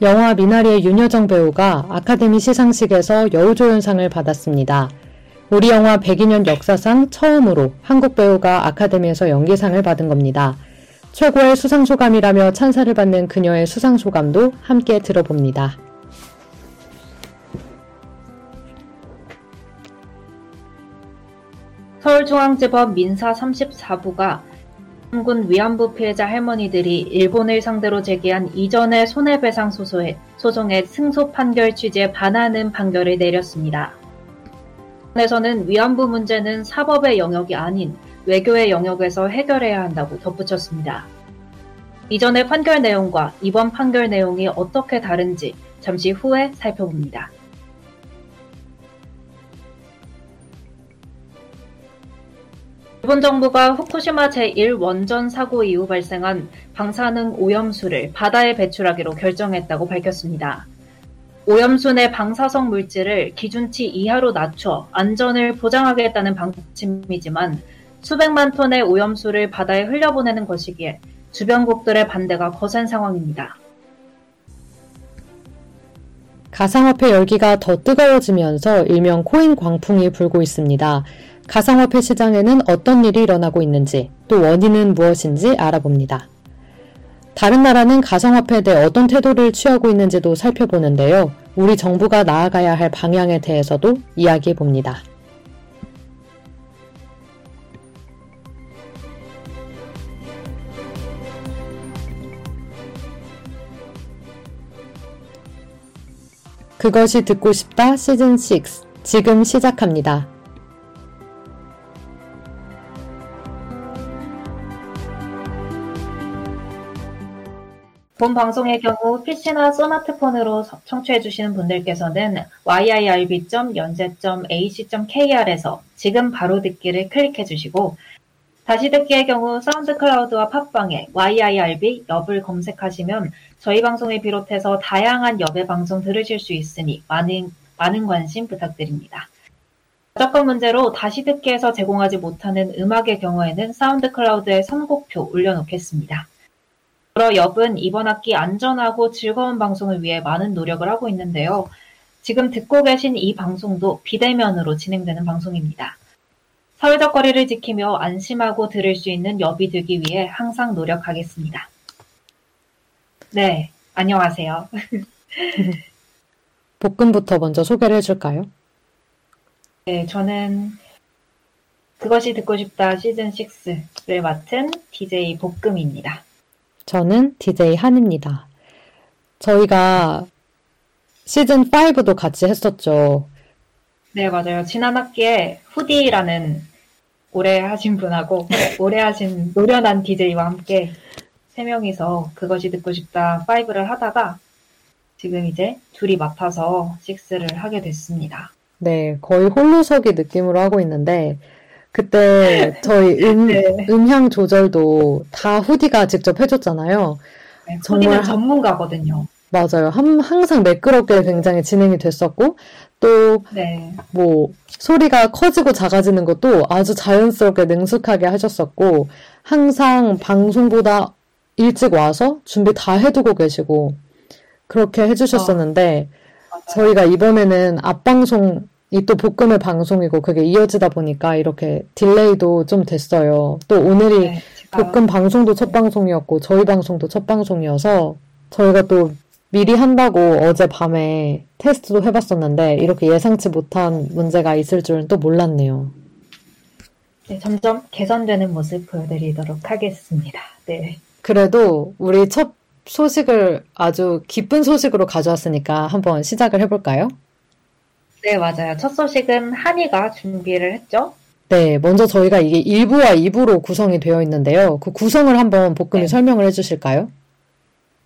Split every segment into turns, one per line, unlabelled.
영화 미나리의 윤여정 배우가 아카데미 시상식에서 여우조연상을 받았습니다. 우리 영화 102년 역사상 처음으로 한국 배우가 아카데미에서 연기상을 받은 겁니다. 최고의 수상소감이라며 찬사를 받는 그녀의 수상소감도 함께 들어봅니다.
서울중앙지법 민사 34부가 한군 위안부 피해자 할머니들이 일본을 상대로 제기한 이전의 손해배상 소송의, 소송의 승소 판결 취지에 반하는 판결을 내렸습니다. 에서는 위안부 문제는 사법의 영역이 아닌 외교의 영역에서 해결해야 한다고 덧붙였습니다. 이전의 판결 내용과 이번 판결 내용이 어떻게 다른지 잠시 후에 살펴봅니다. 일본 정부가 후쿠시마 제1원전 사고 이후 발생한 방사능 오염수를 바다에 배출하기로 결정했다고 밝혔습니다. 오염수 내 방사성 물질을 기준치 이하로 낮춰 안전을 보장하겠다는 방침이지만 수백만 톤의 오염수를 바다에 흘려보내는 것이기에 주변국들의 반대가 거센 상황입니다.
가상화폐 열기가 더 뜨거워지면서 일명 코인 광풍이 불고 있습니다. 가상화폐 시장에는 어떤 일이 일어나고 있는지 또 원인은 무엇인지 알아봅니다. 다른 나라는 가상화폐에 대해 어떤 태도를 취하고 있는지도 살펴보는데요. 우리 정부가 나아가야 할 방향에 대해서도 이야기해 봅니다. 그것이 듣고 싶다 시즌 6 지금 시작합니다.
본 방송의 경우 PC나 스마트폰으로 청취해주시는 분들께서는 yirb.연세.ac.kr에서 지금 바로 듣기를 클릭해주시고 다시 듣기의 경우 사운드 클라우드와 팟빵에 yirb 엽을 검색하시면 저희 방송을 비롯해서 다양한 엽의 방송 들으실 수 있으니 많은, 많은 관심 부탁드립니다. 저작권 문제로 다시 듣기에서 제공하지 못하는 음악의 경우에는 사운드 클라우드에 선곡표 올려놓겠습니다. 여러 엽은 이번 학기 안전하고 즐거운 방송을 위해 많은 노력을 하고 있는데요. 지금 듣고 계신 이 방송도 비대면으로 진행되는 방송입니다. 사회적 거리를 지키며 안심하고 들을 수 있는 엽이 되기 위해 항상 노력하겠습니다. 네, 안녕하세요.
볶음부터 먼저 소개를 해줄까요?
네, 저는 그것이 듣고 싶다 시즌 6를 맡은 DJ 볶음입니다.
저는 DJ 한입니다. 저희가 시즌 5도 같이 했었죠.
네, 맞아요. 지난 학기에 후디라는 오래 하신 분하고 오래 하신 노련한 DJ와 함께 세 명이서 그것이 듣고 싶다 5를 하다가 지금 이제 둘이 맡아서 6를 하게 됐습니다.
네, 거의 홀로서기 느낌으로 하고 있는데 그때 저희 음, 네. 음향 조절도 다 후디가 직접 해줬잖아요.
네, 정말 전문가거든요.
맞아요. 한, 항상 매끄럽게 굉장히 진행이 됐었고, 또, 네. 뭐, 소리가 커지고 작아지는 것도 아주 자연스럽게 능숙하게 하셨었고, 항상 방송보다 일찍 와서 준비 다 해두고 계시고, 그렇게 해주셨었는데, 어, 저희가 이번에는 앞방송 이또 볶음의 방송이고 그게 이어지다 보니까 이렇게 딜레이도 좀 됐어요. 또 오늘이 네, 볶음 방송도 첫 방송이었고 저희 방송도 첫 방송이어서 저희가 또 미리 한다고 어제 밤에 테스트도 해봤었는데 이렇게 예상치 못한 문제가 있을 줄은 또 몰랐네요.
네, 점점 개선되는 모습 보여드리도록 하겠습니다. 네.
그래도 우리 첫 소식을 아주 기쁜 소식으로 가져왔으니까 한번 시작을 해볼까요?
네, 맞아요. 첫 소식은 한이가 준비를 했죠.
네, 먼저 저희가 이게 1부와 2부로 구성이 되어 있는데요. 그 구성을 한번 볶음이 네. 설명을 해 주실까요?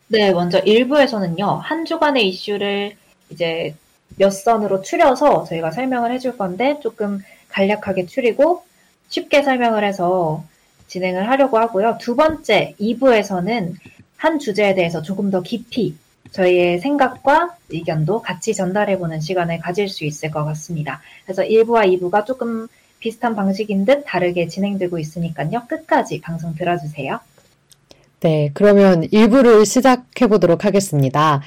네, 먼저 1부에서는요, 한 주간의 이슈를 이제 몇 선으로 추려서 저희가 설명을 해 줄 건데, 조금 간략하게 추리고 쉽게 설명을 해서 진행을 하려고 하고요. 두 번째 2부에서는 한 주제에 대해서 조금 더 깊이 저희의 생각과 의견도 같이 전달해보는 시간을 가질 수 있을 것 같습니다. 그래서 1부와 2부가 조금 비슷한 방식인 듯 다르게 진행되고 있으니까요. 끝까지 방송 들어주세요.
네, 그러면 1부를 시작해 보도록 하겠습니다.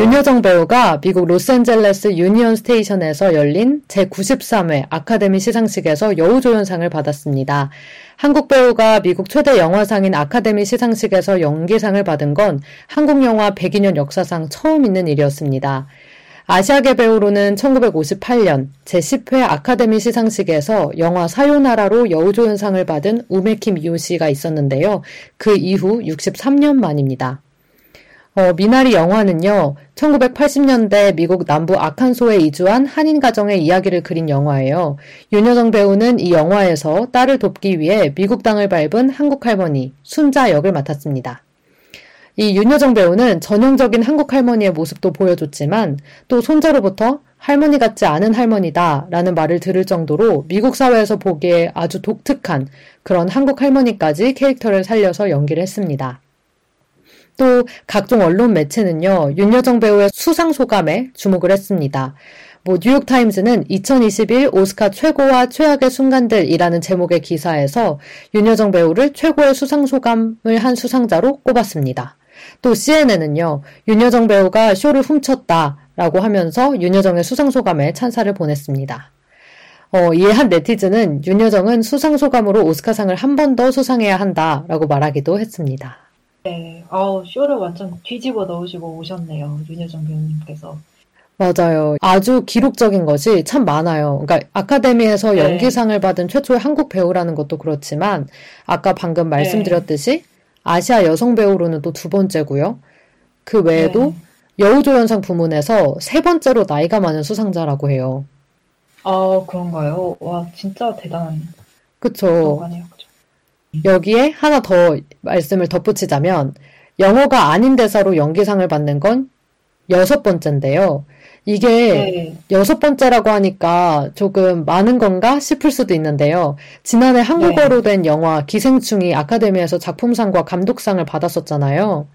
윤여정 배우가 미국 로스앤젤레스 유니언 스테이션에서 열린 제93회 아카데미 시상식에서 여우조연상을 받았습니다. 한국 배우가 미국 최대 영화상인 아카데미 시상식에서 연기상을 받은 건 한국 영화 102년 역사상 처음 있는 일이었습니다. 아시아계 배우로는 1958년 제10회 아카데미 시상식에서 영화 사요나라로 여우조연상을 받은 우메키 미오 씨가 있었는데요. 그 이후 63년 만입니다. 어, 미나리 영화는요, 1980년대 미국 남부 아칸소에 이주한 한인 가정의 이야기를 그린 영화예요. 윤여정 배우는 이 영화에서 딸을 돕기 위해 미국 땅을 밟은 한국 할머니, 순자 역을 맡았습니다. 이 윤여정 배우는 전형적인 한국 할머니의 모습도 보여줬지만 또 손자로부터 할머니 같지 않은 할머니다 라는 말을 들을 정도로 미국 사회에서 보기에 아주 독특한 그런 한국 할머니까지 캐릭터를 살려서 연기를 했습니다. 또 각종 언론 매체는요, 윤여정 배우의 수상 소감에 주목을 했습니다. 뭐 뉴욕타임즈는 2021 오스카 최고와 최악의 순간들이라는 제목의 기사에서 윤여정 배우를 최고의 수상 소감을 한 수상자로 꼽았습니다. 또 CNN은요, 윤여정 배우가 쇼를 훔쳤다라고 하면서 윤여정의 수상 소감에 찬사를 보냈습니다. 어, 이에 한 네티즌은 윤여정은 수상 소감으로 오스카상을 한 번 더 수상해야 한다라고 말하기도 했습니다.
네, 아우 쇼를 완전 뒤집어 넣으시고 오셨네요. 윤여정 배우님께서.
맞아요. 아주 기록적인 것이 참 많아요. 그러니까 아카데미에서 네. 연기상을 받은 최초의 한국 배우라는 것도 그렇지만 아까 방금 말씀드렸듯이 네. 아시아 여성 배우로는 또 두 번째고요. 그 외에도 네. 여우조연상 부문에서 세 번째로 나이가 많은 수상자라고 해요.
아 그런가요? 와 진짜 대단한.
그쵸. 그쵸. 여기에 하나 더 말씀을 덧붙이자면 영어가 아닌 대사로 연기상을 받는 건 여섯 번째인데요. 이게 네. 여섯 번째라고 하니까 조금 많은 건가 싶을 수도 있는데요. 지난해 한국어로 네. 된 영화 기생충이 아카데미에서 작품상과 감독상을 받았었잖아요.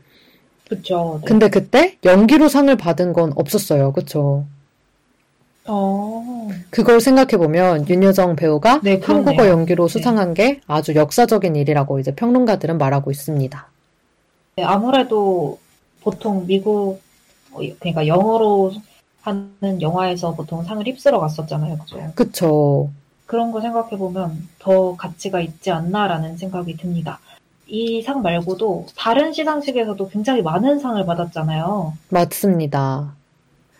그쵸.
네. 근데 그때 연기로 상을 받은 건 없었어요. 그쵸?
어.
그걸 생각해 보면 윤여정 배우가 네, 한국어 연기로 네. 수상한 게 아주 역사적인 일이라고 이제 평론가들은 말하고 있습니다.
네, 아무래도 보통 미국, 어, 그러니까 영어로 하는 영화에서 보통 상을 휩쓸어 갔었잖아요. 그죠?
그쵸.
그런 거 생각해 보면 더 가치가 있지 않나라는 생각이 듭니다. 이 상 말고도 다른 시상식에서도 굉장히 많은 상을 받았잖아요.
맞습니다.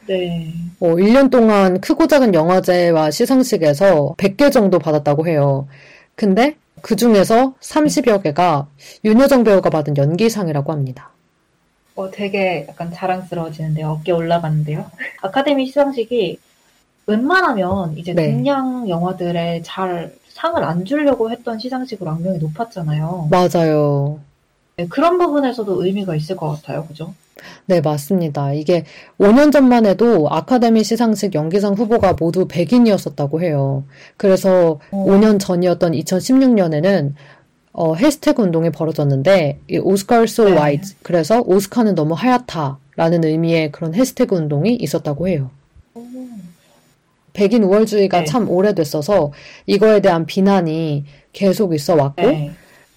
네.
어, 1년 동안 크고 작은 영화제와 시상식에서 100개 정도 받았다고 해요. 근데 그 중에서 30여 개가 윤여정 배우가 받은 연기상이라고 합니다.
어, 되게 약간 자랑스러워지는데요. 어깨 올라가는데요. 아카데미 시상식이 웬만하면 이제 네. 동양 영화들에 잘 상을 안 주려고 했던 시상식으로 악명이 높았잖아요.
맞아요.
네, 그런 부분에서도 의미가 있을 것 같아요. 그죠?
네, 맞습니다. 이게 5년 전만 해도 아카데미 시상식 연기상 후보가 모두 백인이었었다고 해요. 그래서 어. 5년 전이었던 2016년에는 어, 해시태그 운동이 벌어졌는데 이 오스카 so 네. white 그래서 오스카는 너무 하얗다라는 의미의 그런 해시태그 운동이 있었다고 해요. 백인 우월주의가 네. 참 오래됐어서 이거에 대한 비난이 계속 있어 왔고 네.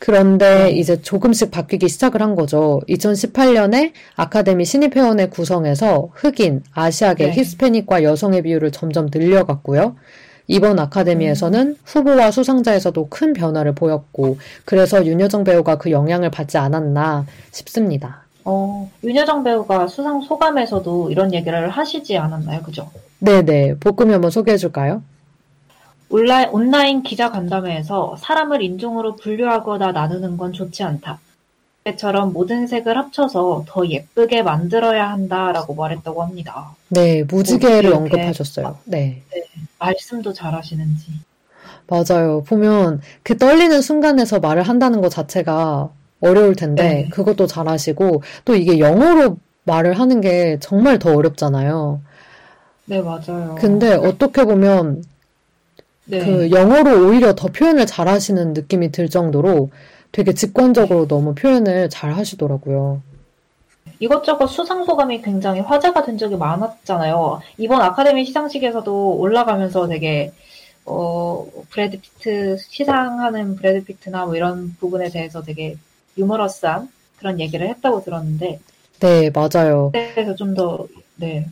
그런데 네. 이제 조금씩 바뀌기 시작을 한 거죠. 2018년에 아카데미 신입 회원회 구성에서 흑인, 아시아계, 네. 히스패닉과 여성의 비율을 점점 늘려갔고요. 이번 아카데미에서는 음. 후보와 수상자에서도 큰 변화를 보였고, 그래서 윤여정 배우가 그 영향을 받지 않았나 싶습니다.
어, 윤여정 배우가 수상 소감에서도 이런 얘기를 하시지 않았나요? 그죠?
네네. 볶음이 한번 소개해 줄까요?
온라인, 온라인 기자 간담회에서 사람을 인종으로 분류하거나 나누는 건 좋지 않다. 때처럼 모든 색을 합쳐서 더 예쁘게 만들어야 한다라고 말했다고 합니다.
네, 무지개를 언급하셨어요. 네. 네.
말씀도 잘하시는지.
맞아요. 보면 그 떨리는 순간에서 말을 한다는 것 자체가 어려울 텐데 네. 그것도 잘하시고 또 이게 영어로 말을 하는 게 정말 더 어렵잖아요.
네, 맞아요.
근데 어떻게 보면 네. 그 영어로 오히려 더 표현을 잘 하시는 느낌이 들 정도로 되게 직관적으로 너무 표현을 잘 하시더라고요.
이것저것 수상 소감이 굉장히 화제가 된 적이 많았잖아요. 이번 아카데미 시상식에서도 올라가면서 되게 어 브래드 피트 시상하는 브래드 피트나 뭐 이런 부분에 대해서 되게 유머러스한 그런 얘기를 했다고 들었는데
네 맞아요.
그래서 좀 더 네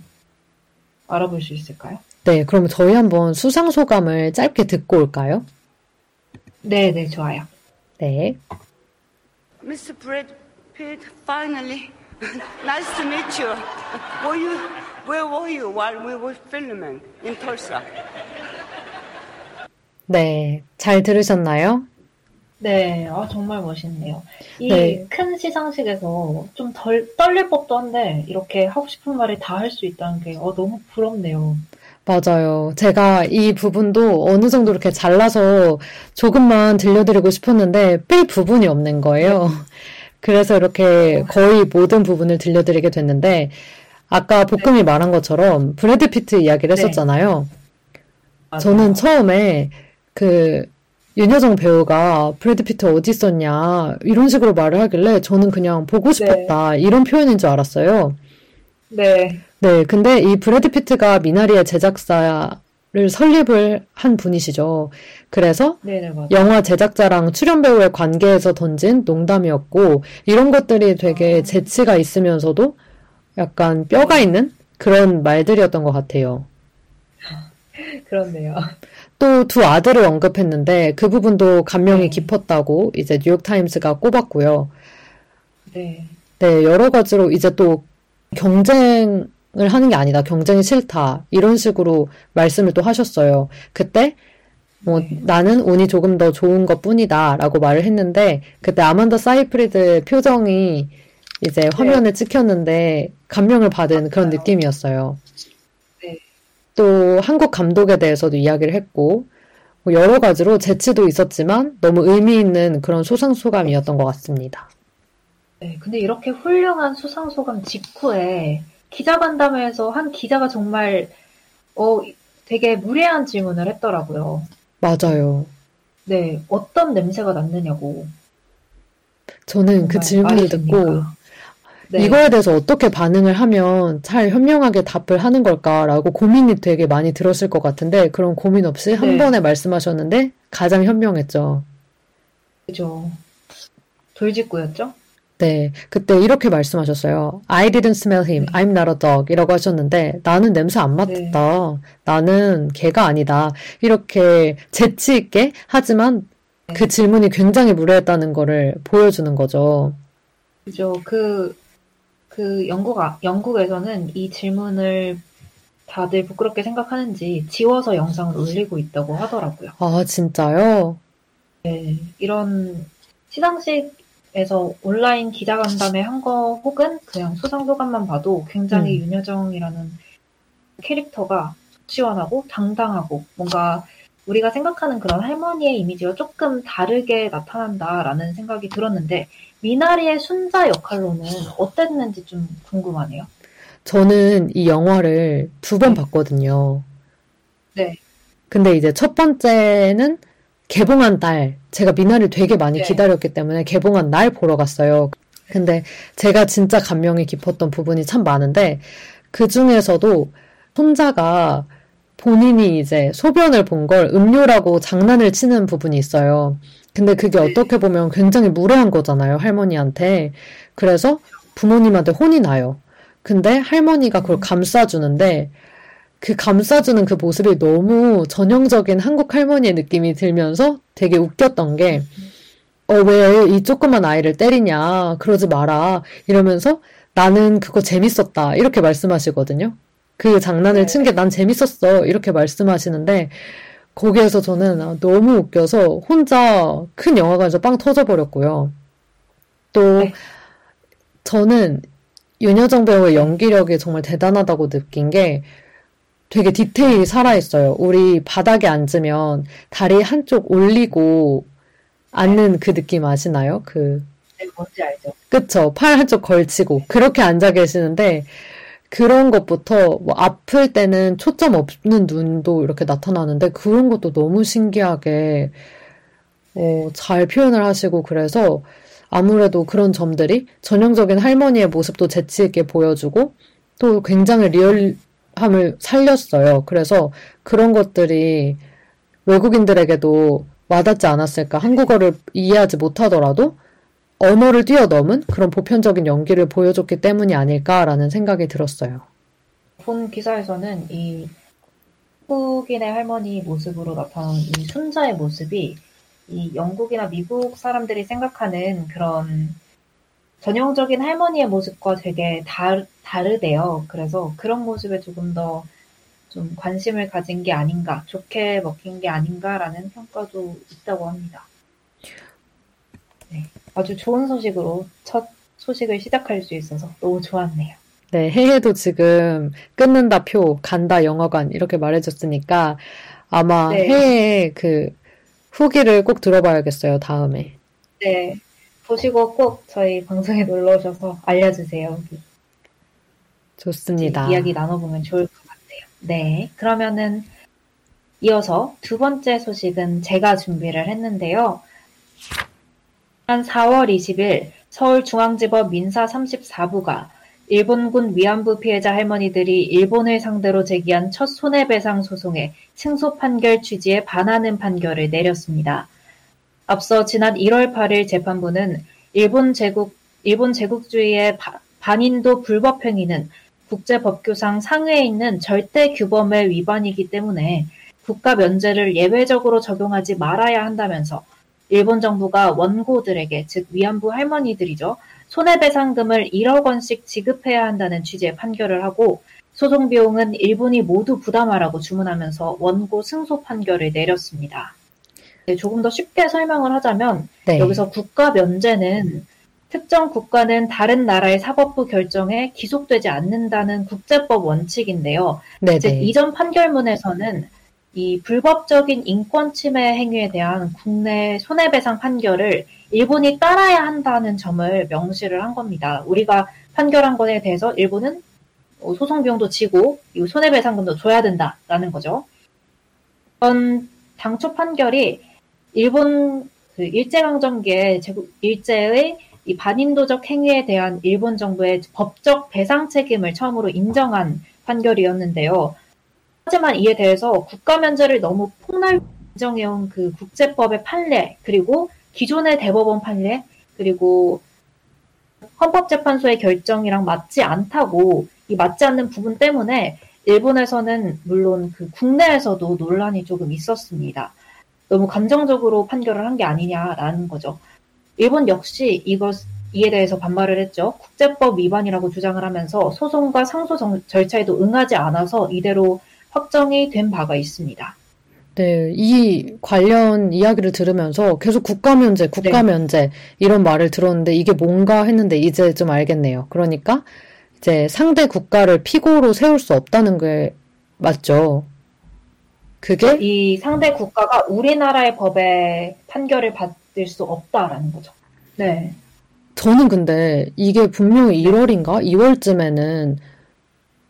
알아볼 수 있을까요?
네 그럼 저희 한번 수상 소감을 짧게 듣고 올까요?
네, 네 좋아요.
네.
Mr. Brad Pitt, finally. nice to meet you. Were you, where were you while we were filming in Tulsa?
네, 잘 들으셨나요?
네, 아, 정말 멋있네요. 이큰 네. 시상식에서 좀 덜 떨릴 법도 한데 이렇게 하고 싶은 말을 다 할 수 있다는 게 어, 너무 부럽네요.
맞아요. 제가 이 부분도 어느 정도 이렇게 잘라서 조금만 들려드리고 싶었는데 뺄 부분이 없는 거예요. 네. 그래서 이렇게 거의 모든 부분을 들려드리게 됐는데 아까 네. 말한 것처럼 브래드 피트 이야기를 네. 했었잖아요. 맞아요. 저는 처음에 그 윤여정 배우가 브래드 피트 어디 있었냐 이런 식으로 말을 하길래 저는 그냥 보고 네. 싶었다 네. 이런 표현인 줄 알았어요.
네.
네, 근데 이 브래드 피트가 미나리의 제작사 를 설립을 한 분이시죠. 그래서 네네, 영화 제작자랑 출연 배우의 관계에서 던진 농담이었고 이런 것들이 되게 아. 재치가 있으면서도 약간 뼈가 있는 그런 말들이었던 것 같아요.
그렇네요.
또 두 아들을 언급했는데 그 부분도 감명이 네. 깊었다고 이제 뉴욕 타임스가 꼽았고요.
네.
네, 여러 가지로 이제 또 경쟁 을 하는 게 아니다. 경쟁이 싫다. 이런 식으로 말씀을 또 하셨어요. 그때 뭐 네. 나는 운이 조금 더 좋은 것 뿐이다라고 말을 했는데 그때 아만다 사이프리드 표정이 이제 네. 화면에 네. 찍혔는데 감명을 받은 그런 느낌이었어요.
네.
또 한국 감독에 대해서도 이야기를 했고 뭐 여러 가지로 재치도 있었지만 너무 의미 있는 그런 수상 소감이었던 것 같습니다.
네, 근데 이렇게 훌륭한 수상 소감 직후에 기자간담회에서 한 기자가 정말 어 되게 무례한 질문을 했더라고요.
맞아요.
네, 어떤 냄새가 났느냐고.
저는 그 질문을 듣고 네. 이거에 대해서 어떻게 반응을 하면 잘 현명하게 답을 하는 걸까라고 고민이 되게 많이 들었을 것 같은데 그런 고민 없이 한 네. 번에 말씀하셨는데 가장 현명했죠.
그죠. 돌직구였죠?
네, 그때 이렇게 말씀하셨어요. I didn't smell him. 네. I'm not a dog. 이라고 하셨는데 나는 냄새 안 맡았다. 네. 나는 개가 아니다. 이렇게 재치 있게 하지만 네. 그 질문이 굉장히 무례했다는 거를 보여주는 거죠.
그죠. 그, 그 영국, 영국에서는 이 질문을 다들 부끄럽게 생각하는지 지워서 영상을 올리고 있다고 하더라고요.
아, 진짜요?
네. 이런 시상식 에서 온라인 기자간담회 한 거 혹은 그냥 수상 소감만 봐도 굉장히 음. 윤여정이라는 캐릭터가 시원하고 당당하고 뭔가 우리가 생각하는 그런 할머니의 이미지와 조금 다르게 나타난다라는 생각이 들었는데 미나리의 순자 역할로는 어땠는지 좀 궁금하네요.
저는 이 영화를 두번 네. 봤거든요.
네.
근데 이제 첫 번째는 개봉한 날, 제가 미나를 되게 많이 네. 기다렸기 때문에 개봉한 날 보러 갔어요. 근데 제가 진짜 감명이 깊었던 부분이 참 많은데, 그 중에서도 손자가 본인이 이제 소변을 본 걸 음료라고 장난을 치는 부분이 있어요. 근데 그게 네. 어떻게 보면 굉장히 무례한 거잖아요, 할머니한테. 그래서 부모님한테 혼이 나요. 근데 할머니가 그걸 음. 감싸주는데, 그 감싸주는 그 모습이 너무 전형적인 한국 할머니의 느낌이 들면서 되게 웃겼던 게, 어, 왜 이 조그만 아이를 때리냐, 그러지 마라, 이러면서 나는 그거 재밌었다, 이렇게 말씀하시거든요. 그 장난을 친 게 난 재밌었어, 이렇게 말씀하시는데, 거기에서 저는 아, 너무 웃겨서 혼자 큰 영화관에서 빵 터져버렸고요. 또, 네. 저는 윤여정 배우의 연기력이 정말 대단하다고 느낀 게, 되게 디테일이 살아있어요. 우리 바닥에 앉으면 다리 한쪽 올리고 앉는 그 느낌 아시나요? 그.
네, 뭔지 알죠.
그쵸. 팔 한쪽 걸치고. 그렇게 앉아 계시는데, 그런 것부터 뭐 아플 때는 초점 없는 눈도 이렇게 나타나는데 그런 것도 너무 신기하게 어, 잘 표현을 하시고 그래서 아무래도 그런 점들이 전형적인 할머니의 모습도 재치 있게 보여주고 또 굉장히 리얼함을 살렸어요. 그래서 그런 것들이 외국인들에게도 와닿지 않았을까. 한국어를 이해하지 못하더라도 언어를 뛰어넘은 그런 보편적인 연기를 보여줬기 때문이 아닐까라는 생각이 들었어요.
본 기사에서는 이 한국인의 할머니 모습으로 나타난 이 순자의 모습이 이 영국이나 미국 사람들이 생각하는 그런 전형적인 할머니의 모습과 되게 다, 다르대요. 그래서 그런 모습에 조금 더 좀 관심을 가진 게 아닌가, 좋게 먹힌 게 아닌가라는 평가도 있다고 합니다. 네, 아주 좋은 소식으로 첫 소식을 시작할 수 있어서 너무 좋았네요.
네, 해해도 지금 끊는다 표, 간다 영화관 이렇게 말해줬으니까 아마 네. 해해 그 후기를 꼭 들어봐야겠어요, 다음에.
네. 보시고 꼭 저희 방송에 놀러 오셔서 알려주세요.
좋습니다.
이야기 나눠보면 좋을 것 같아요. 네. 그러면은 이어서 두 번째 소식은 제가 준비를 했는데요. 한 4월 20일 서울중앙지법 민사 34부가 일본군 위안부 피해자 할머니들이 일본을 상대로 제기한 첫 손해배상 소송에 승소 판결 취지에 반하는 판결을 내렸습니다. 앞서 지난 1월 8일 재판부는 일본 제국, 일본 제국주의의 바, 반인도 불법 행위는 국제 법규상 상회에 있는 절대 규범의 위반이기 때문에 국가 면제를 예외적으로 적용하지 말아야 한다면서 일본 정부가 원고들에게 즉 위안부 할머니들이죠. 손해배상금을 1억 원씩 지급해야 한다는 취지의 판결을 하고 소송 비용은 일본이 모두 부담하라고 주문하면서 원고 승소 판결을 내렸습니다. 네, 조금 더 쉽게 설명을 하자면 네. 여기서 국가 면제는 특정 국가는 다른 나라의 사법부 결정에 기속되지 않는다는 국제법 원칙인데요. 네, 즉 네. 이전 판결문에서는 이 불법적인 인권 침해 행위에 대한 국내 손해배상 판결을 일본이 따라야 한다는 점을 명시를 한 겁니다. 우리가 판결한 것에 대해서 일본은 어, 소송 비용도 지고 손해배상금도 줘야 된다라는 거죠. 이번 당초 판결이 일본 그 일제강점기의 제국 일제의 이 반인도적 행위에 대한 일본 정부의 법적 배상 책임을 처음으로 인정한 판결이었는데요. 하지만 이에 대해서 국가 면제를 너무 폭넓게 인정해온 그 국제법의 판례 그리고 기존의 대법원 판례 그리고 헌법재판소의 결정이랑 맞지 않다고 이 맞지 않는 부분 때문에 일본에서는 물론 그 국내에서도 논란이 조금 있었습니다. 너무 감정적으로 판결을 한 게 아니냐라는 거죠. 일본 역시 이것 이에 대해서 반발을 했죠. 국제법 위반이라고 주장을 하면서 소송과 상소 절차에도 응하지 않아서 이대로 확정이 된 바가 있습니다.
네, 이 관련 이야기를 들으면서 계속 국가 면제, 국가 네. 면제 이런 말을 들었는데 이게 뭔가 했는데 이제 좀 알겠네요. 그러니까 이제 상대 국가를 피고로 세울 수 없다는 게 맞죠.
그게 이 상대 국가가 우리나라의 법에 판결을 받을 수 없다라는 거죠. 네.
저는 근데 이게 분명히 1월인가 2월쯤에는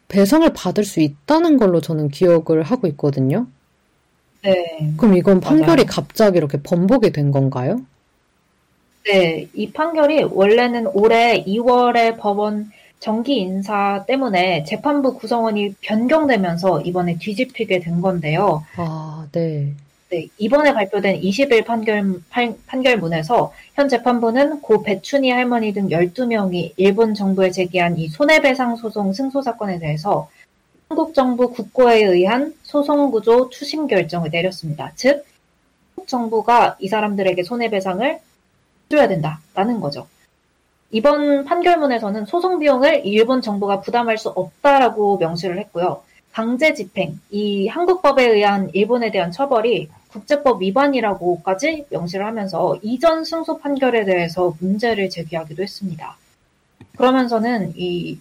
배상을 받을 수 있다는 걸로 저는 기억을 하고 있거든요. 네. 그럼 이건 판결이 맞아요. 갑자기 이렇게 번복이 된 건가요?
네, 이 판결이 원래는 올해 2월에 법원 정기 인사 때문에 재판부 구성원이 변경되면서 이번에 뒤집히게 된 건데요.
아, 네.
네, 이번에 발표된 20일 판결, 판, 판결문에서 현 재판부는 고 배춘희 할머니 등 12명이 일본 정부에 제기한 이 손해배상 소송 승소 사건에 대해서 한국 정부 국고에 의한 소송 구조 추심 결정을 내렸습니다. 즉, 한국 정부가 이 사람들에게 손해배상을 줘야 된다라는 거죠. 이번 판결문에서는 소송 비용을 일본 정부가 부담할 수 없다라고 명시를 했고요. 강제 집행, 이 한국법에 의한 일본에 대한 처벌이 국제법 위반이라고까지 명시를 하면서 이전 승소 판결에 대해서 문제를 제기하기도 했습니다. 그러면서는 이,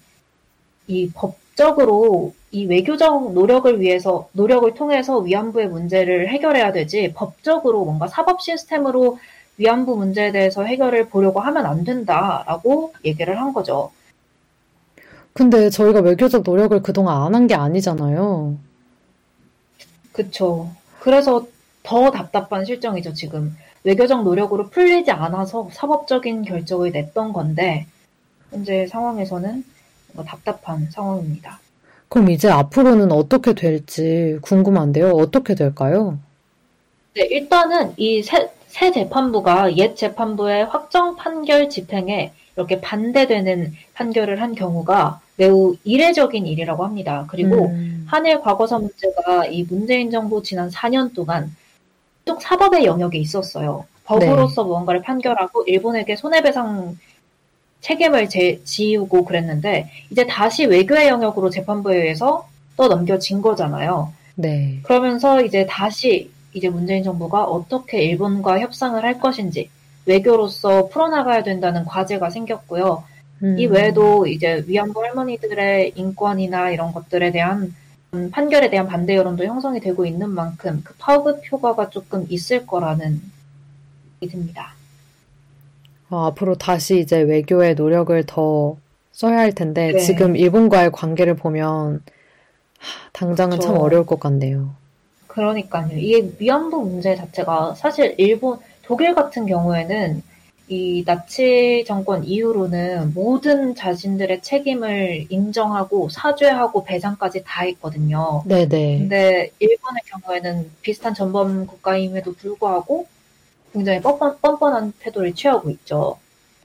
이 법적으로 이 외교적 노력을 위해서, 노력을 통해서 위안부의 문제를 해결해야 되지, 법적으로 뭔가 사법 시스템으로 위안부 문제에 대해서 해결을 보려고 하면 안 된다라고 얘기를 한 거죠.
근데 저희가 외교적 노력을 그동안 안 한 게 아니잖아요.
그쵸. 그래서 더 답답한 실정이죠, 지금. 외교적 노력으로 풀리지 않아서 사법적인 결정을 냈던 건데 현재 상황에서는 뭐 답답한 상황입니다.
그럼 이제 앞으로는 어떻게 될지 궁금한데요. 어떻게 될까요?
네, 일단은 이 새, 새 재판부가 옛 재판부의 확정 판결 집행에 이렇게 반대되는 판결을 한 경우가 매우 이례적인 일이라고 합니다. 그리고 음. 한일 과거사 문제가 이 문재인 정부 지난 4년 동안 쭉 사법의 영역에 있었어요. 법으로서 네. 무언가를 판결하고 일본에게 손해배상 책임을 제, 지우고 그랬는데 이제 다시 외교의 영역으로 재판부에 의해서 또 넘겨진 거잖아요. 네. 그러면서 이제 다시 이제 문재인 정부가 어떻게 일본과 협상을 할 것인지 외교로서 풀어나가야 된다는 과제가 생겼고요. 음. 이 외에도 이제 위안부 할머니들의 인권이나 이런 것들에 대한 음, 판결에 대한 반대 여론도 형성이 되고 있는 만큼 그 파급 효과가 조금 있을 거라는 생각이 듭니다.
어, 앞으로 다시 이제 외교의 노력을 더 써야 할 텐데 네. 지금 일본과의 관계를 보면 하, 당장은 그렇죠. 참 어려울 것 같네요.
그러니까요. 이게 위안부 문제 자체가 사실 일본 독일 같은 경우에는 이 나치 정권 이후로는 모든 자신들의 책임을 인정하고 사죄하고 배상까지 다 했거든요. 네네. 근데 일본의 경우에는 비슷한 전범 국가임에도 불구하고 굉장히 뻔뻔, 뻔뻔한 태도를 취하고 있죠.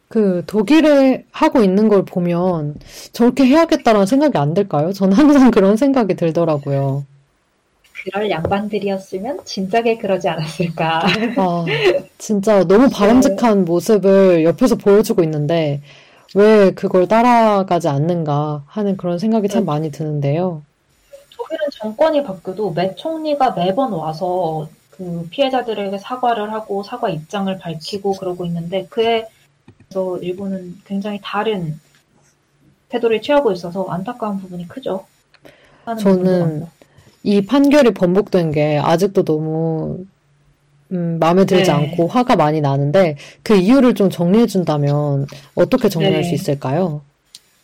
그 독일에 하고 있는 걸 보면 저렇게 해야겠다라는 생각이 안 들까요? 저는 항상 그런 생각이 들더라고요.
그럴 양반들이었으면 진작에 그러지 않았을까.
아, 진짜 너무 바람직한 네. 모습을 옆에서 보여주고 있는데 왜 그걸 따라가지 않는가 하는 그런 생각이 참 네. 많이 드는데요.
독일은 정권이 바뀌어도 매 총리가 매번 와서 그 피해자들에게 사과를 하고 사과 입장을 밝히고 그러고 있는데 그에 서 일본은 굉장히 다른 태도를 취하고 있어서 안타까운 부분이 크죠.
저는 이 판결이 번복된 게 아직도 너무 음, 마음에 들지 네. 않고 화가 많이 나는데 그 이유를 좀 정리해 준다면 어떻게 정리할 네. 수 있을까요?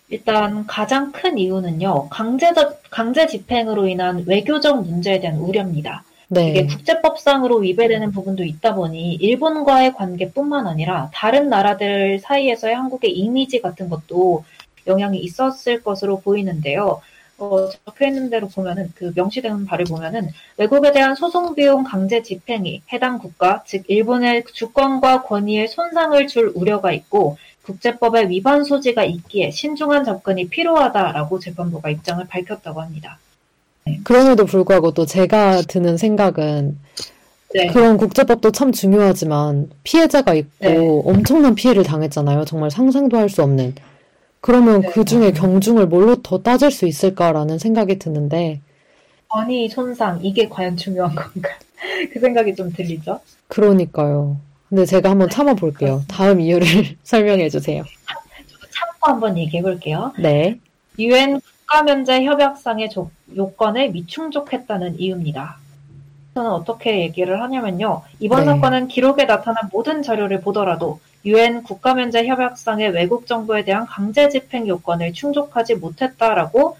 일단 가장 큰 이유는요. 강제적 강제 집행으로 인한 외교적 문제에 대한 우려입니다. 네. 이게 국제법상으로 위배되는 부분도 있다 보니 일본과의 관계뿐만 아니라 다른 나라들 사이에서의 한국의 이미지 같은 것도 영향이 있었을 것으로 보이는데요. 어, 적혀 있는 대로 보면은 그 명시된 바를 보면은 외국에 대한 소송 비용 강제 집행이 해당 국가 즉 일본의 주권과 권위에 손상을 줄 우려가 있고 국제법의 위반 소지가 있기에 신중한 접근이 필요하다라고 재판부가 입장을 밝혔다고 합니다.
그럼에도 불구하고 또 제가 드는 생각은 네. 그런 국제법도 참 중요하지만 피해자가 있고 네. 엄청난 피해를 당했잖아요. 정말 상상도 할 수 없는. 그러면 네. 그 중에 경중을 뭘로 더 따질 수 있을까라는 생각이 드는데.
아니, 손상, 이게 과연 중요한 건가? 그 생각이 좀 들리죠?
그러니까요. 근데 제가 한번 네, 참아볼게요. 다음 이유를 설명해 주세요.
참고 한번 얘기해 볼게요. 네. 유엔 국가면제 협약상의 조, 요건을 미충족했다는 이유입니다. 저는 어떻게 얘기를 하냐면요. 이번 네. 사건은 기록에 나타난 모든 자료를 보더라도 유엔 국가면제 협약상의 외국 정부에 대한 강제 집행 요건을 충족하지 못했다라고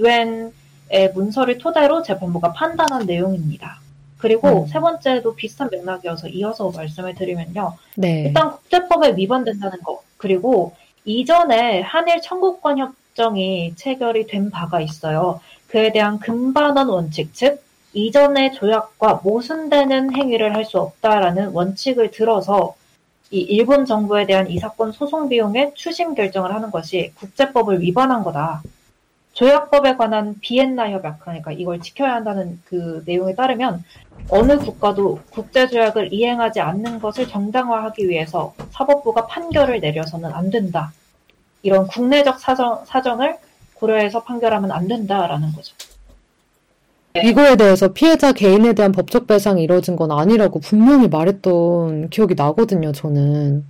유엔의 문서를 토대로 재판부가 판단한 내용입니다. 그리고 음. 세 번째도 비슷한 맥락이어서 이어서 말씀을 드리면요. 네. 일단 국제법에 위반된다는 거. 그리고 이전에 한일 청구권 협 결정이 체결이 된 바가 있어요. 그에 대한 금반원 원칙, 즉 이전의 조약과 모순되는 행위를 할 수 없다라는 원칙을 들어서 이 일본 정부에 대한 이 사건 소송 비용의 추심 결정을 하는 것이 국제법을 위반한 거다. 조약법에 관한 비엔나 협약, 그러니까 이걸 지켜야 한다는 그 내용에 따르면 어느 국가도 국제조약을 이행하지 않는 것을 정당화하기 위해서 사법부가 판결을 내려서는 안 된다. 이런 국내적 사정, 사정을 고려해서 판결하면 안 된다라는 거죠.
이거에 대해서 피해자 개인에 대한 법적 배상이 이루어진 건 아니라고 분명히 말했던 기억이 나거든요, 저는.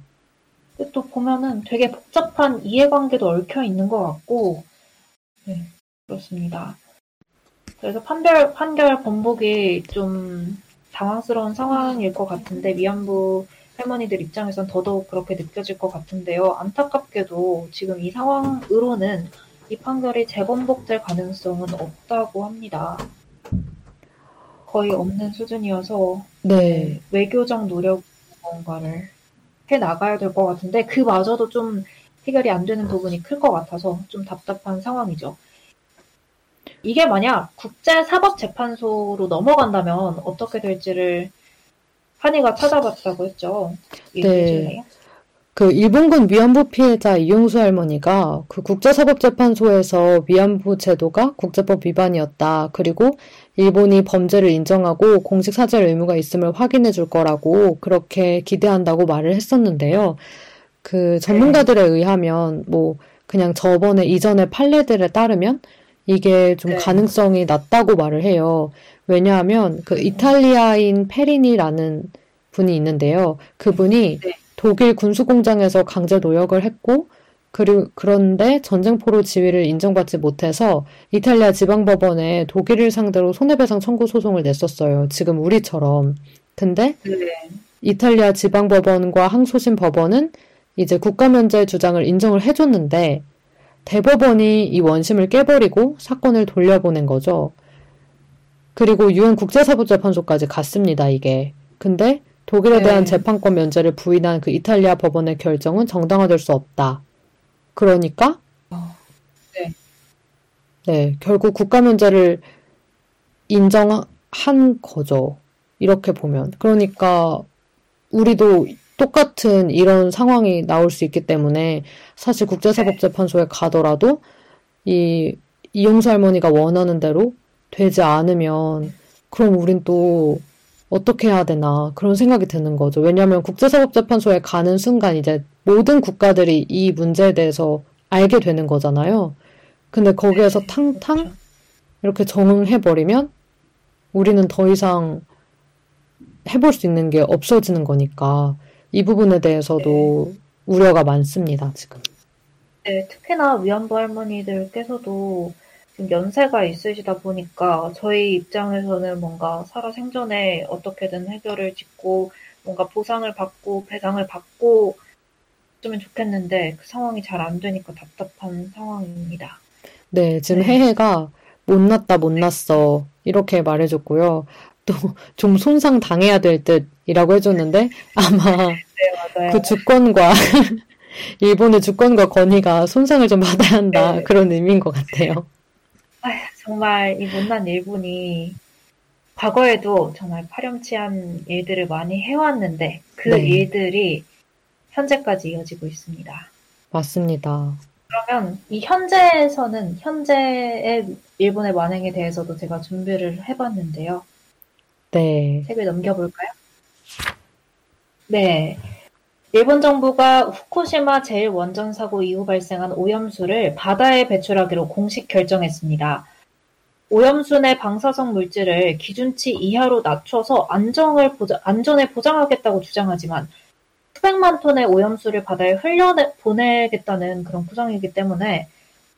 또 보면은 되게 복잡한 이해관계도 얽혀 있는 것 같고, 네, 그렇습니다. 그래서 판결, 판결 번복이 좀 당황스러운 상황일 것 같은데, 위안부 할머니들 입장에선 더더욱 그렇게 느껴질 것 같은데요. 안타깝게도 지금 이 상황으로는 이 판결이 재번복될 가능성은 없다고 합니다. 거의 없는 수준이어서 네. 외교적 노력 뭔가를 해 나가야 될 것 같은데 그마저도 좀 해결이 안 되는 부분이 클 것 같아서 좀 답답한 상황이죠. 이게 만약 국제사법재판소로 넘어간다면 어떻게 될지를 한이가 찾아봤다고 했죠. 네.
그 일본군 위안부 피해자 이용수 할머니가 그 국제사법재판소에서 위안부 제도가 국제법 위반이었다. 그리고 일본이 범죄를 인정하고 공식 사죄 의무가 있음을 확인해 줄 거라고 그렇게 기대한다고 말을 했었는데요. 그 전문가들에 네. 의하면 뭐 그냥 저번에 이전의 판례들에 따르면 이게 좀 네. 가능성이 낮다고 말을 해요. 왜냐하면 그 이탈리아인 페리니라는 분이 있는데요. 그분이 네. 독일 군수공장에서 강제 노역을 했고 그리고 그런데 전쟁포로 지위를 인정받지 못해서 이탈리아 지방법원에 독일을 상대로 손해배상 청구 소송을 냈었어요. 지금 우리처럼. 근데 네. 이탈리아 지방법원과 항소심 법원은 이제 국가면제 주장을 인정을 해줬는데 대법원이 이 원심을 깨버리고 사건을 돌려보낸 거죠. 그리고 유엔 국제사법재판소까지 갔습니다, 이게. 근데 독일에 네. 대한 재판권 면제를 부인한 그 이탈리아 법원의 결정은 정당화될 수 없다. 그러니까 어, 네. 네, 결국 국가 면제를 인정한 거죠. 이렇게 보면. 그러니까 우리도 똑같은 이런 상황이 나올 수 있기 때문에 사실 국제사법재판소에 가더라도 이 이용수 할머니가 원하는 대로 되지 않으면 그럼 우린 또 어떻게 해야 되나 그런 생각이 드는 거죠. 왜냐하면 국제사법재판소에 가는 순간 이제 모든 국가들이 이 문제에 대해서 알게 되는 거잖아요. 근데 거기에서 네, 탕탕. 이렇게 정응해버리면 우리는 더 이상 해볼 수 있는 게 없어지는 거니까 이 부분에 대해서도 네. 우려가 많습니다, 지금.
네, 특히나 위안부 할머니들께서도 좀 연세가 있으시다 보니까 저희 입장에서는 뭔가 살아 생전에 어떻게든 해결을 짓고 뭔가 보상을 받고 배상을 받고 줬으면 좋겠는데 그 상황이 잘 안 되니까 답답한 상황입니다.
네, 지금 네. 해해가 못 났다 못 났어 이렇게 말해줬고요. 또 좀 손상 당해야 될 듯이라고 해줬는데 아마 네, 그 주권과 일본의 주권과 권위가 손상을 좀 받아야 한다 네. 그런 의미인 것 같아요.
아휴, 정말 이 못난 일본이 과거에도 정말 파렴치한 일들을 많이 해왔는데 그 네. 일들이 현재까지 이어지고 있습니다.
맞습니다.
그러면 이 현재에서는 현재의 일본의 만행에 대해서도 제가 준비를 해봤는데요. 네. 책을 넘겨볼까요? 네. 일본 정부가 후쿠시마 제1원전 사고 이후 발생한 오염수를 바다에 배출하기로 공식 결정했습니다. 오염수 내 방사성 물질을 기준치 이하로 낮춰서 안정을 보장, 안전에 보장하겠다고 주장하지만 수백만 톤의 오염수를 바다에 흘려보내겠다는 그런 구상이기 때문에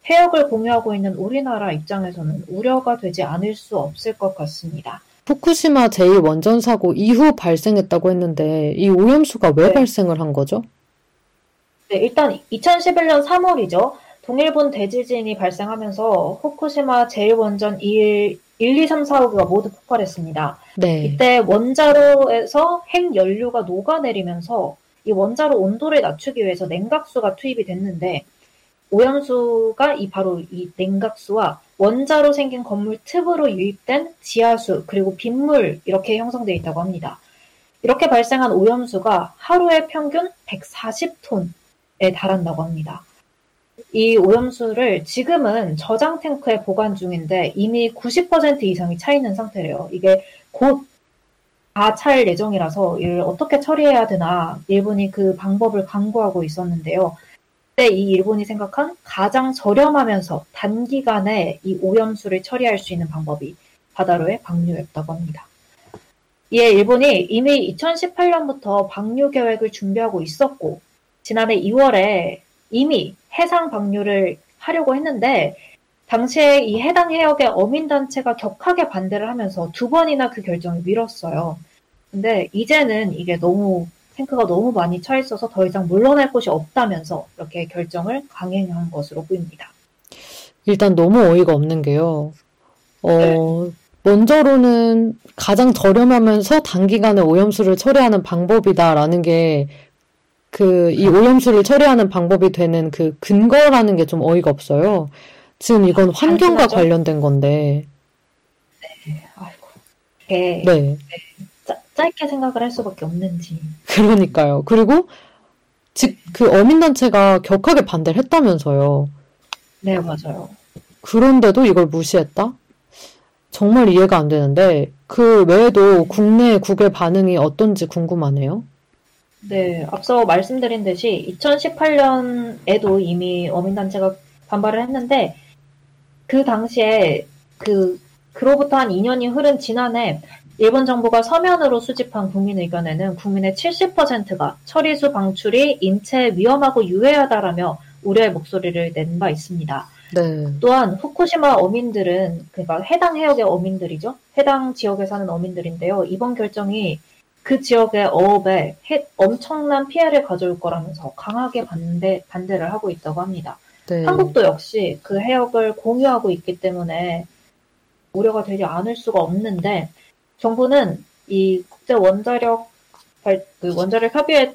해역을 공유하고 있는 우리나라 입장에서는 우려가 되지 않을 수 없을 것 같습니다.
후쿠시마 제1원전 사고 이후 발생했다고 했는데 이 오염수가 왜 네. 발생을 한 거죠?
네, 일단 2011년 3월이죠. 동일본 대지진이 발생하면서 후쿠시마 제1원전 1, 1, 2, 3, 4, 5가 모두 폭발했습니다. 네. 이때 원자로에서 핵연료가 녹아내리면서 이 원자로 온도를 낮추기 위해서 냉각수가 투입이 됐는데 오염수가 이 바로 이 냉각수와 원자로 생긴 건물 틈으로 유입된 지하수 그리고 빗물 이렇게 형성되어 있다고 합니다. 이렇게 발생한 오염수가 하루에 평균 140톤에 달한다고 합니다. 이 오염수를 지금은 저장 탱크에 보관 중인데 이미 90% 이상이 차 있는 상태래요. 이게 곧 다 찰 예정이라서 이를 어떻게 처리해야 되나 일본이 그 방법을 강구하고 있었는데요. 이 일본이 생각한 가장 저렴하면서 단기간에 이 오염수를 처리할 수 있는 방법이 바다로의 방류였다고 합니다. 이에 일본이 이미 2018년부터 방류 계획을 준비하고 있었고 지난해 2월에 이미 해상 방류를 하려고 했는데 당시에 이 해당 해역의 어민단체가 격하게 반대를 하면서 두 번이나 그 결정을 미뤘어요. 근데 이제는 이게 너무 탱크가 너무 많이 차 있어서 더 이상 물러날 곳이 없다면서 이렇게 결정을 강행한 것으로 보입니다.
일단 너무 어이가 없는 게요. 어, 네. 먼저로는 가장 저렴하면서 단기간에 오염수를 처리하는 방법이다라는 게 그 이 오염수를 처리하는 방법이 되는 그 근거라는 게 좀 어이가 없어요. 지금 이건 아, 환경과? 관련된 건데.
네, 아이고. 네. 네. 짜, 짧게 생각을 할 수밖에 없는지.
그러니까요. 그리고 즉 그 어민단체가 격하게 반대를 했다면서요.
네, 맞아요.
그런데도 이걸 무시했다? 정말 이해가 안 되는데 그 외에도 국내 국외 반응이 어떤지 궁금하네요.
네, 앞서 말씀드린 듯이 2018년에도 이미 어민단체가 반발을 했는데 그 당시에 그 그로부터 한 2년이 흐른 지난해 일본 정부가 서면으로 수집한 국민 의견에는 국민의 70%가 처리수 방출이 인체에 위험하고 유해하다라며 우려의 목소리를 낸 바 있습니다. 네. 또한 후쿠시마 어민들은 그러니까 해당 해역의 어민들이죠. 해당 지역에 사는 어민들인데요. 이번 결정이 그 지역의 어업에 엄청난 피해를 가져올 거라면서 강하게 반대 반대를 하고 있다고 합니다. 네. 한국도 역시 그 해역을 공유하고 있기 때문에 우려가 되지 않을 수가 없는데 정부는 이 국제 원자력 발, 그 원자력 협의회에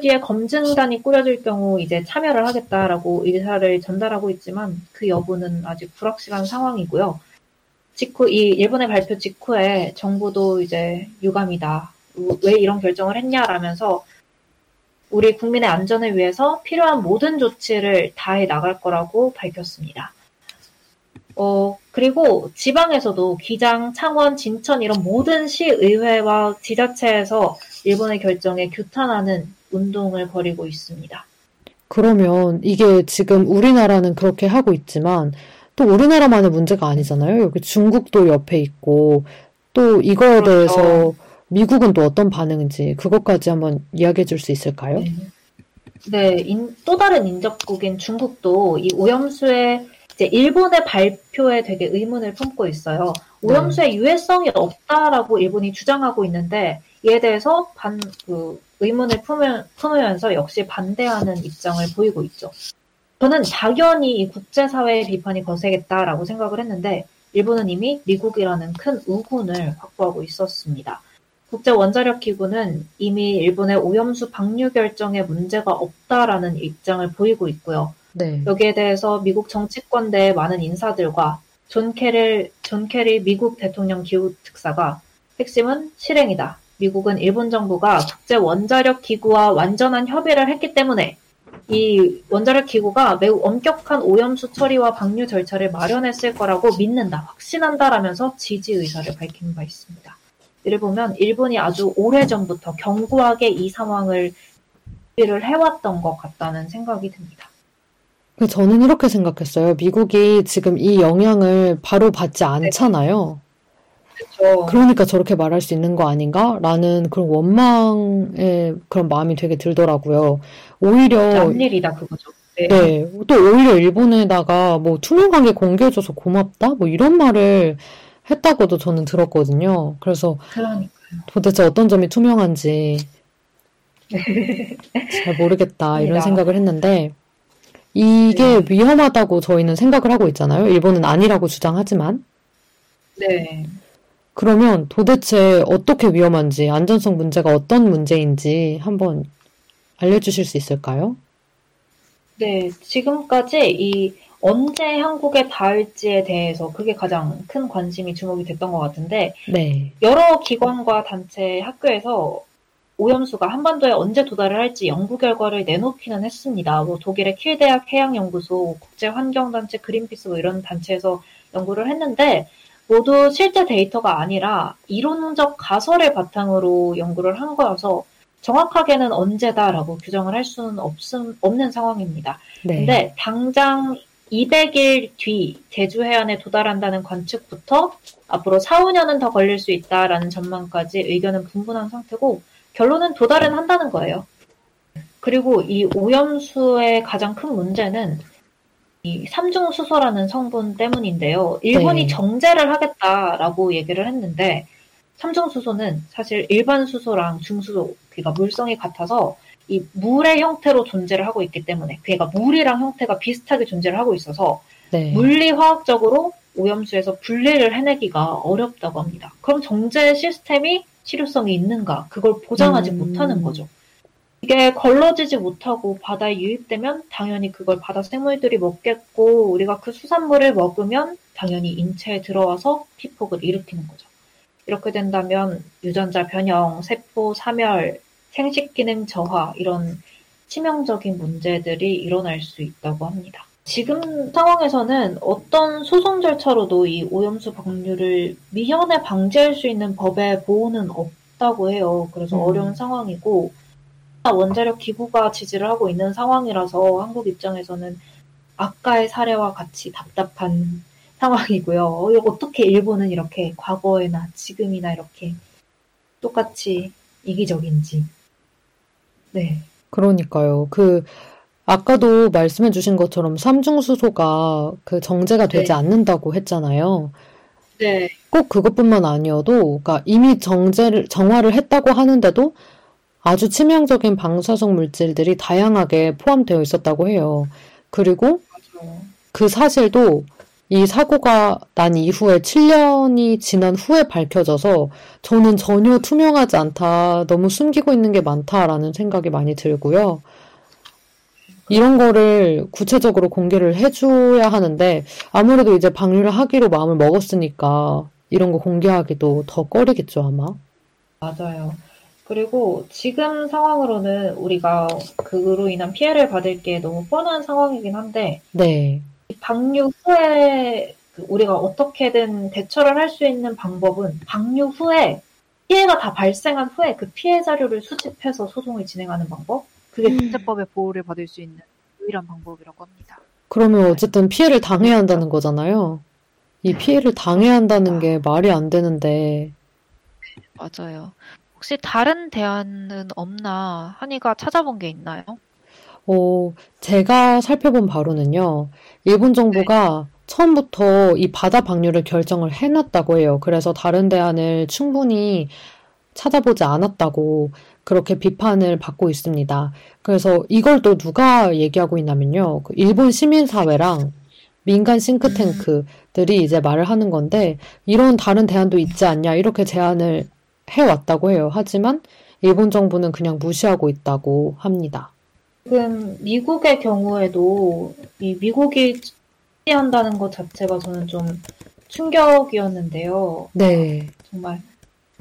뒤에 검증단이 꾸려질 경우 이제 참여를 하겠다라고 의사를 전달하고 있지만 그 여부는 아직 불확실한 상황이고요. 직후 이 일본의 발표 직후에 정부도 이제 유감이다. 왜 이런 결정을 했냐라면서 우리 국민의 안전을 위해서 필요한 모든 조치를 다해 나갈 거라고 밝혔습니다. 어, 그리고 지방에서도 기장, 창원, 진천 이런 모든 시의회와 지자체에서 일본의 결정에 규탄하는 운동을 벌이고 있습니다.
그러면 이게 지금 우리나라는 그렇게 하고 있지만 또 우리나라만의 문제가 아니잖아요. 여기 중국도 옆에 있고 또 이거에 그렇죠. 대해서 미국은 또 어떤 반응인지 그것까지 한번 이야기해 줄 수 있을까요? 네,
네 인, 또 다른 인접국인 중국도 이 오염수의 이제 일본의 발표에 되게 의문을 품고 있어요. 오염수의 네. 유해성이 없다라고 일본이 주장하고 있는데 이에 대해서 반, 그, 의문을 품으, 품으면 서 역시 반대하는 입장을 보이고 있죠. 저는 당연히 이 국제사회의 비판이 거세겠다라고 생각을 했는데, 일본은 이미 미국이라는 큰 우군을 확보하고 있었습니다. 국제원자력기구는 이미 일본의 오염수 방류 결정에 문제가 없다라는 입장을 보이고 있고요. 네. 여기에 대해서 미국 정치권 내 많은 인사들과 존 케리, 존 케리 미국 대통령 기후 특사가 핵심은 실행이다. 미국은 일본 정부가 국제 원자력 기구와 완전한 협의를 했기 때문에 이 원자력 기구가 매우 엄격한 오염수 처리와 방류 절차를 마련했을 거라고 믿는다, 확신한다라면서 지지 의사를 밝힌 바 있습니다. 이를 보면 일본이 아주 오래 전부터 견고하게 이 상황을 를 해왔던 것 같다는 생각이 듭니다.
저는 이렇게 생각했어요. 미국이 지금 이 영향을 바로 받지 않잖아요. 그쵸. 그러니까 저렇게 말할 수 있는 거 아닌가라는 그런 원망의 그런 마음이 되게 들더라고요. 오히려
일이다 그거죠.
네. 네. 또 오히려 일본에다가 뭐 투명 관계 공개해줘서 고맙다 뭐 이런 말을 했다고도 저는 들었거든요. 그래서 그러니까요. 도대체 어떤 점이 투명한지 잘 모르겠다 이런 생각을 했는데 이게 네. 위험하다고 저희는 생각을 하고 있잖아요. 일본은 아니라고 주장하지만. 네. 그러면 도대체 어떻게 위험한지, 안전성 문제가 어떤 문제인지 한번 알려주실 수 있을까요?
네, 지금까지 이 언제 한국에 닿을지에 대해서 그게 가장 큰 관심이 주목이 됐던 것 같은데, 네. 여러 기관과 단체, 학교에서 오염수가 한반도에 언제 도달을 할지 연구 결과를 내놓기는 했습니다. 뭐 독일의 킬 대학 해양연구소, 국제환경단체 그린피스 뭐 이런 단체에서 연구를 했는데 모두 실제 데이터가 아니라 이론적 가설을 바탕으로 연구를 한 거여서 정확하게는 언제다라고 규정을 할 수는 없음, 없는 상황입니다. 네. 근데 당장 200일 뒤 제주 해안에 도달한다는 관측부터 앞으로 4, 5년은 더 걸릴 수 있다라는 전망까지 의견은 분분한 상태고 결론은 도달은 한다는 거예요. 그리고 이 오염수의 가장 큰 문제는 이 삼중 수소라는 성분 때문인데요. 일본이 네. 정제를 하겠다라고 얘기를 했는데 삼중 수소는 사실 일반 수소랑 중수소, 그러니까 물성이 같아서 이 물의 형태로 존재를 하고 있기 때문에 그러니까 물이랑 형태가 비슷하게 존재를 하고 있어서 네. 물리화학적으로 오염수에서 분리를 해내기가 어렵다고 합니다. 그럼 정제 시스템이 실효성이 있는가? 그걸 보장하지 음. 못하는 거죠. 이게 걸러지지 못하고 바다에 유입되면 당연히 그걸 바다 생물들이 먹겠고 우리가 그 수산물을 먹으면 당연히 인체에 들어와서 피폭을 일으키는 거죠. 이렇게 된다면 유전자 변형, 세포 사멸, 생식 기능 저하 이런 치명적인 문제들이 일어날 수 있다고 합니다. 지금 상황에서는 어떤 소송 절차로도 이 오염수 방류를 미연에 방지할 수 있는 법의 보호는 없다고 해요. 그래서 음. 어려운 상황이고 원자력 기구가 지지를 하고 있는 상황이라서 한국 입장에서는 아까의 사례와 같이 답답한 상황이고요. 어, 어떻게 일본은 이렇게 과거에나 지금이나 이렇게 똑같이 이기적인지. 네.
그러니까요. 그 아까도 말씀해 주신 것처럼 삼중수소가 그 정제가 되지 네. 않는다고 했잖아요.
네.
꼭 그것뿐만 아니어도 그러니까 이미 정제를 정화를 했다고 하는데도 아주 치명적인 방사성 물질들이 다양하게 포함되어 있었다고 해요. 그리고 그 사실도 이 사고가 난 이후에 7년이 지난 후에 밝혀져서 저는 전혀 투명하지 않다, 너무 숨기고 있는 게 많다라는 생각이 많이 들고요. 이런 거를 구체적으로 공개를 해줘야 하는데 아무래도 이제 방류를 하기로 마음을 먹었으니까 이런 거 공개하기도 더 꺼리겠죠, 아마.
맞아요. 그리고 지금 상황으로는 우리가 그로 인한 피해를 받을 게 너무 뻔한 상황이긴 한데
네.
방류 후에 그 우리가 어떻게든 대처를 할 수 있는 방법은 방류 후에 피해가 다 발생한 후에 그 피해 자료를 수집해서 소송을 진행하는 방법? 그게 국제법의 음. 보호를 받을 수 있는 유일한 방법이라고 합니다.
그러면 어쨌든 피해를 당해야 한다는 거잖아요. 이 피해를 당해야 한다는 게 말이 안 되는데.
맞아요. 혹시 다른 대안은 없나 한이가 찾아본 게 있나요?
어, 제가 살펴본 바로는요. 일본 정부가 네. 처음부터 이 바다 방류를 결정을 해놨다고 해요. 그래서 다른 대안을 충분히 찾아보지 않았다고 그렇게 비판을 받고 있습니다. 그래서 이걸 또 누가 얘기하고 있냐면요. 그 일본 시민사회랑 민간 싱크탱크들이 이제 말을 하는 건데 이런 다른 대안도 있지 않냐 이렇게 제안을 해왔다고 해요. 하지만 일본 정부는 그냥 무시하고 있다고 합니다.
지금 미국의 경우에도 이 미국이 한다는 것 자체가 저는 좀 충격이었는데요.
네.
정말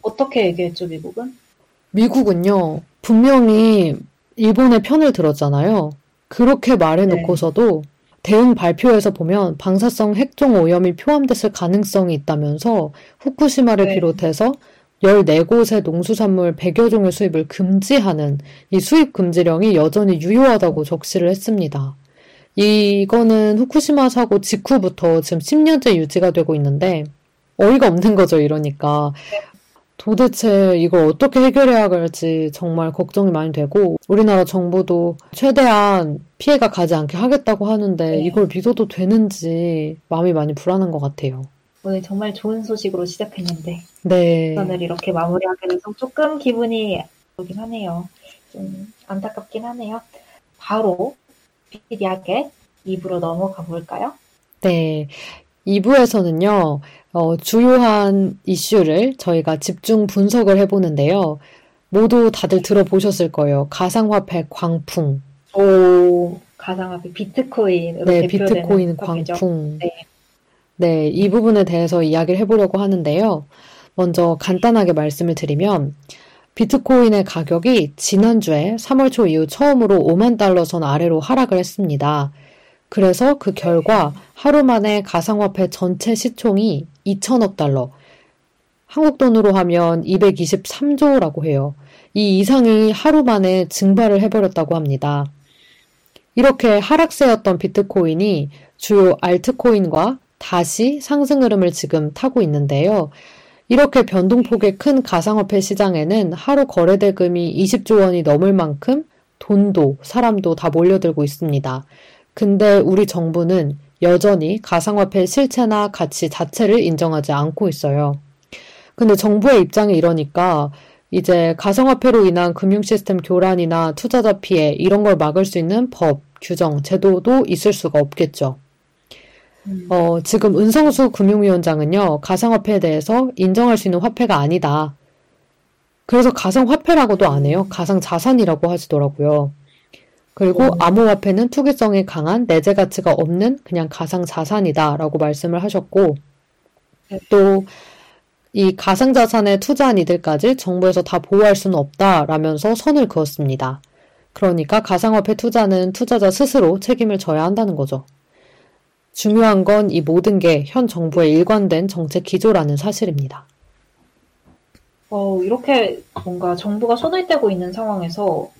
어떻게 얘기했죠, 미국은?
미국은요, 분명히 일본의 편을 들었잖아요. 그렇게 말해놓고서도 네. 대응 발표에서 보면 방사성 핵종 오염이 포함됐을 가능성이 있다면서 후쿠시마를 네. 비롯해서 14곳의 농수산물 100여 종의 수입을 금지하는 이 수입 금지령이 여전히 유효하다고 적시를 했습니다. 이거는 후쿠시마 사고 직후부터 지금 10년째 유지가 되고 있는데 어이가 없는 거죠, 이러니까. 도대체 이걸 어떻게 해결해야 할지 정말 걱정이 많이 되고 우리나라 정부도 최대한 피해가 가지 않게 하겠다고 하는데 네. 이걸 믿어도 되는지 마음이 많이 불안한 것 같아요.
오늘 정말 좋은 소식으로 시작했는데
네.
오늘 이렇게 마무리하게 돼서 조금 기분이 오긴 하네요. 좀 안타깝긴 하네요. 바로 PD하게 2부로 넘어가 볼까요?
네. 2부에서는요, 어, 주요한 이슈를 저희가 집중 분석을 해보는데요. 모두 다들 들어보셨을 거예요. 가상화폐 광풍.
오, 가상화폐 비트코인으로
네, 비트코인 광풍. 네. 네, 이 부분에 대해서 이야기를 해보려고 하는데요. 먼저 간단하게 말씀을 드리면, 비트코인의 가격이 지난주에 3월 초 이후 처음으로 5만 달러 선 아래로 하락을 했습니다. 그래서 그 결과 하루 만에 가상화폐 전체 시총이 2천억 달러, 한국 돈으로 하면 223조라고 해요. 이 이상이 하루 만에 증발을 해버렸다고 합니다. 이렇게 하락세였던 비트코인이 주요 알트코인과 다시 상승 흐름을 지금 타고 있는데요. 이렇게 변동폭의 큰 가상화폐 시장에는 하루 거래 대금이 20조 원이 넘을 만큼 돈도 사람도 다 몰려들고 있습니다. 근데 우리 정부는 여전히 가상화폐 실체나 가치 자체를 인정하지 않고 있어요. 근데 정부의 입장이 이러니까 이제 가상화폐로 인한 금융 시스템 교란이나 투자자 피해 이런 걸 막을 수 있는 법, 규정, 제도도 있을 수가 없겠죠. 음. 어, 지금 은성수 금융위원장은요, 가상화폐에 대해서 인정할 수 있는 화폐가 아니다. 그래서 가상화폐라고도 안 해요. 가상자산이라고 하시더라고요. 그리고 오. 암호화폐는 투기성이 강한 내재 가치가 없는 그냥 가상 자산이다라고 말씀을 하셨고, 네. 또이 가상 자산에 투자한 이들까지 정부에서 다 보호할 수는 없다라면서 선을 그었습니다. 그러니까 가상화폐 투자는 투자자 스스로 책임을 져야 한다는 거죠. 중요한 건 이 모든 게 현 정부의 일관된 정책 기조라는 사실입니다.
어, 이렇게 뭔가 정부가 손을 떼고 있는 상황에서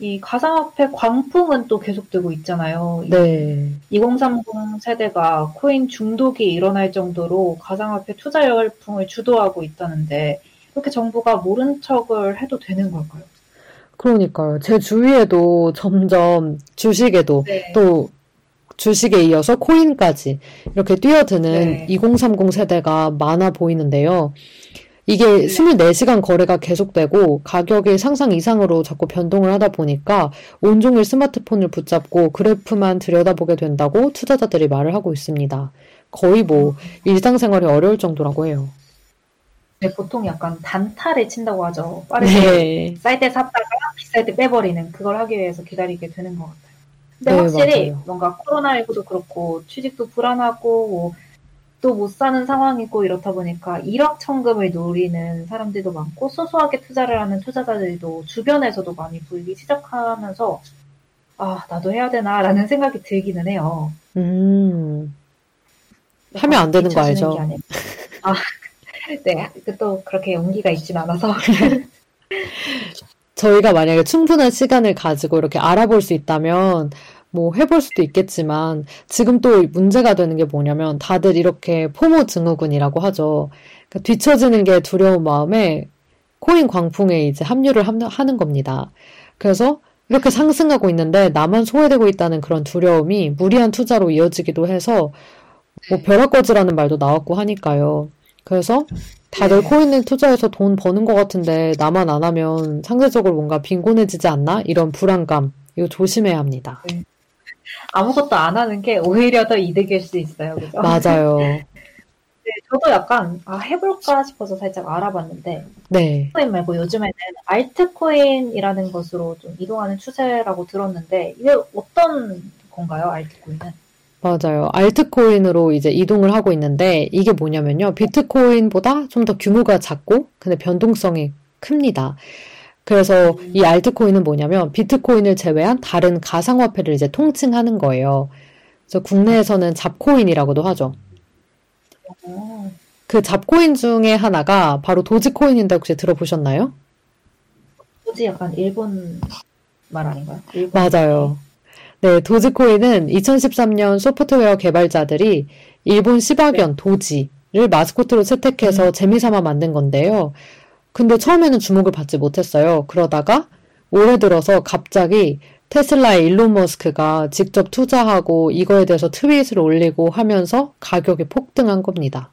이 가상화폐 광풍은 또 계속되고 있잖아요. 네. 2030 세대가 코인 중독이 일어날 정도로 가상화폐 투자 열풍을 주도하고 있다는데 이렇게 정부가 모른 척을 해도 되는 걸까요?
그러니까요. 제 주위에도 점점 주식에도 네. 또 주식에 이어서 코인까지 이렇게 뛰어드는 네. 2030 세대가 많아 보이는데요. 이게 네. 24시간 거래가 계속되고 가격이 상상 이상으로 자꾸 변동을 하다 보니까 온종일 스마트폰을 붙잡고 그래프만 들여다보게 된다고 투자자들이 말을 하고 있습니다. 거의 뭐 음. 일상생활이 어려울 정도라고 해요.
네, 보통 약간 단타를 친다고 하죠. 빠르게 네. 쌀 때 샀다가 비쌀 때 빼버리는 그걸 하기 위해서 기다리게 되는 것 같아요. 근데 네, 확실히 맞아요. 뭔가 코로나19도 그렇고 취직도 불안하고 뭐 또 못 사는 상황이고 이렇다 보니까 1억 천금을 노리는 사람들도 많고 소소하게 투자를 하는 투자자들도 주변에서도 많이 보이기 시작하면서 아 나도 해야 되나라는 생각이 들기는 해요. 음
하면 안 되는 거 알죠?
아 네, 그또 그렇게 용기가 있진 않아서.
저희가 만약에 충분한 시간을 가지고 이렇게 알아볼 수 있다면 뭐 해볼 수도 있겠지만 지금 또 문제가 되는 게 뭐냐면 다들 이렇게 포모 증후군이라고 하죠. 그러니까 뒤처지는 게 두려운 마음에 코인 광풍에 이제 합류를 하는 겁니다. 그래서 이렇게 상승하고 있는데 나만 소외되고 있다는 그런 두려움이 무리한 투자로 이어지기도 해서 뭐 벼락거지라는 말도 나왔고 하니까요. 그래서 다들 네. 코인을 투자해서 돈 버는 것 같은데 나만 안 하면 상대적으로 뭔가 빈곤해지지 않나? 이런 불안감 이거 조심해야 합니다. 네.
아무것도 안 하는 게 오히려 더 이득일 수 있어요. 그죠?
맞아요.
네, 저도 약간 아, 해볼까 싶어서 살짝 알아봤는데 네. 코인 말고 요즘에는 알트코인이라는 것으로 좀 이동하는 추세라고 들었는데 이게 어떤 건가요? 알트코인은?
맞아요. 알트코인으로 이제 이동을 하고 있는데 이게 뭐냐면요. 비트코인보다 좀 더 규모가 작고 근데 변동성이 큽니다. 그래서 이 알트코인은 뭐냐면 비트코인을 제외한 다른 가상화폐를 이제 통칭하는 거예요. 그래서 국내에서는 잡코인이라고도 하죠. 그 잡코인 중에 하나가 바로 도지코인인데 혹시 들어보셨나요?
도지 약간 일본 말 아닌가요? 일본
맞아요. 네, 도지코인은 2013년 소프트웨어 개발자들이 일본 시바견 네. 도지를 마스코트로 채택해서 음. 재미삼아 만든 건데요. 근데 처음에는 주목을 받지 못했어요. 그러다가 올해 들어서 갑자기 테슬라의 일론 머스크가 직접 투자하고 이거에 대해서 트윗을 올리고 하면서 가격이 폭등한 겁니다.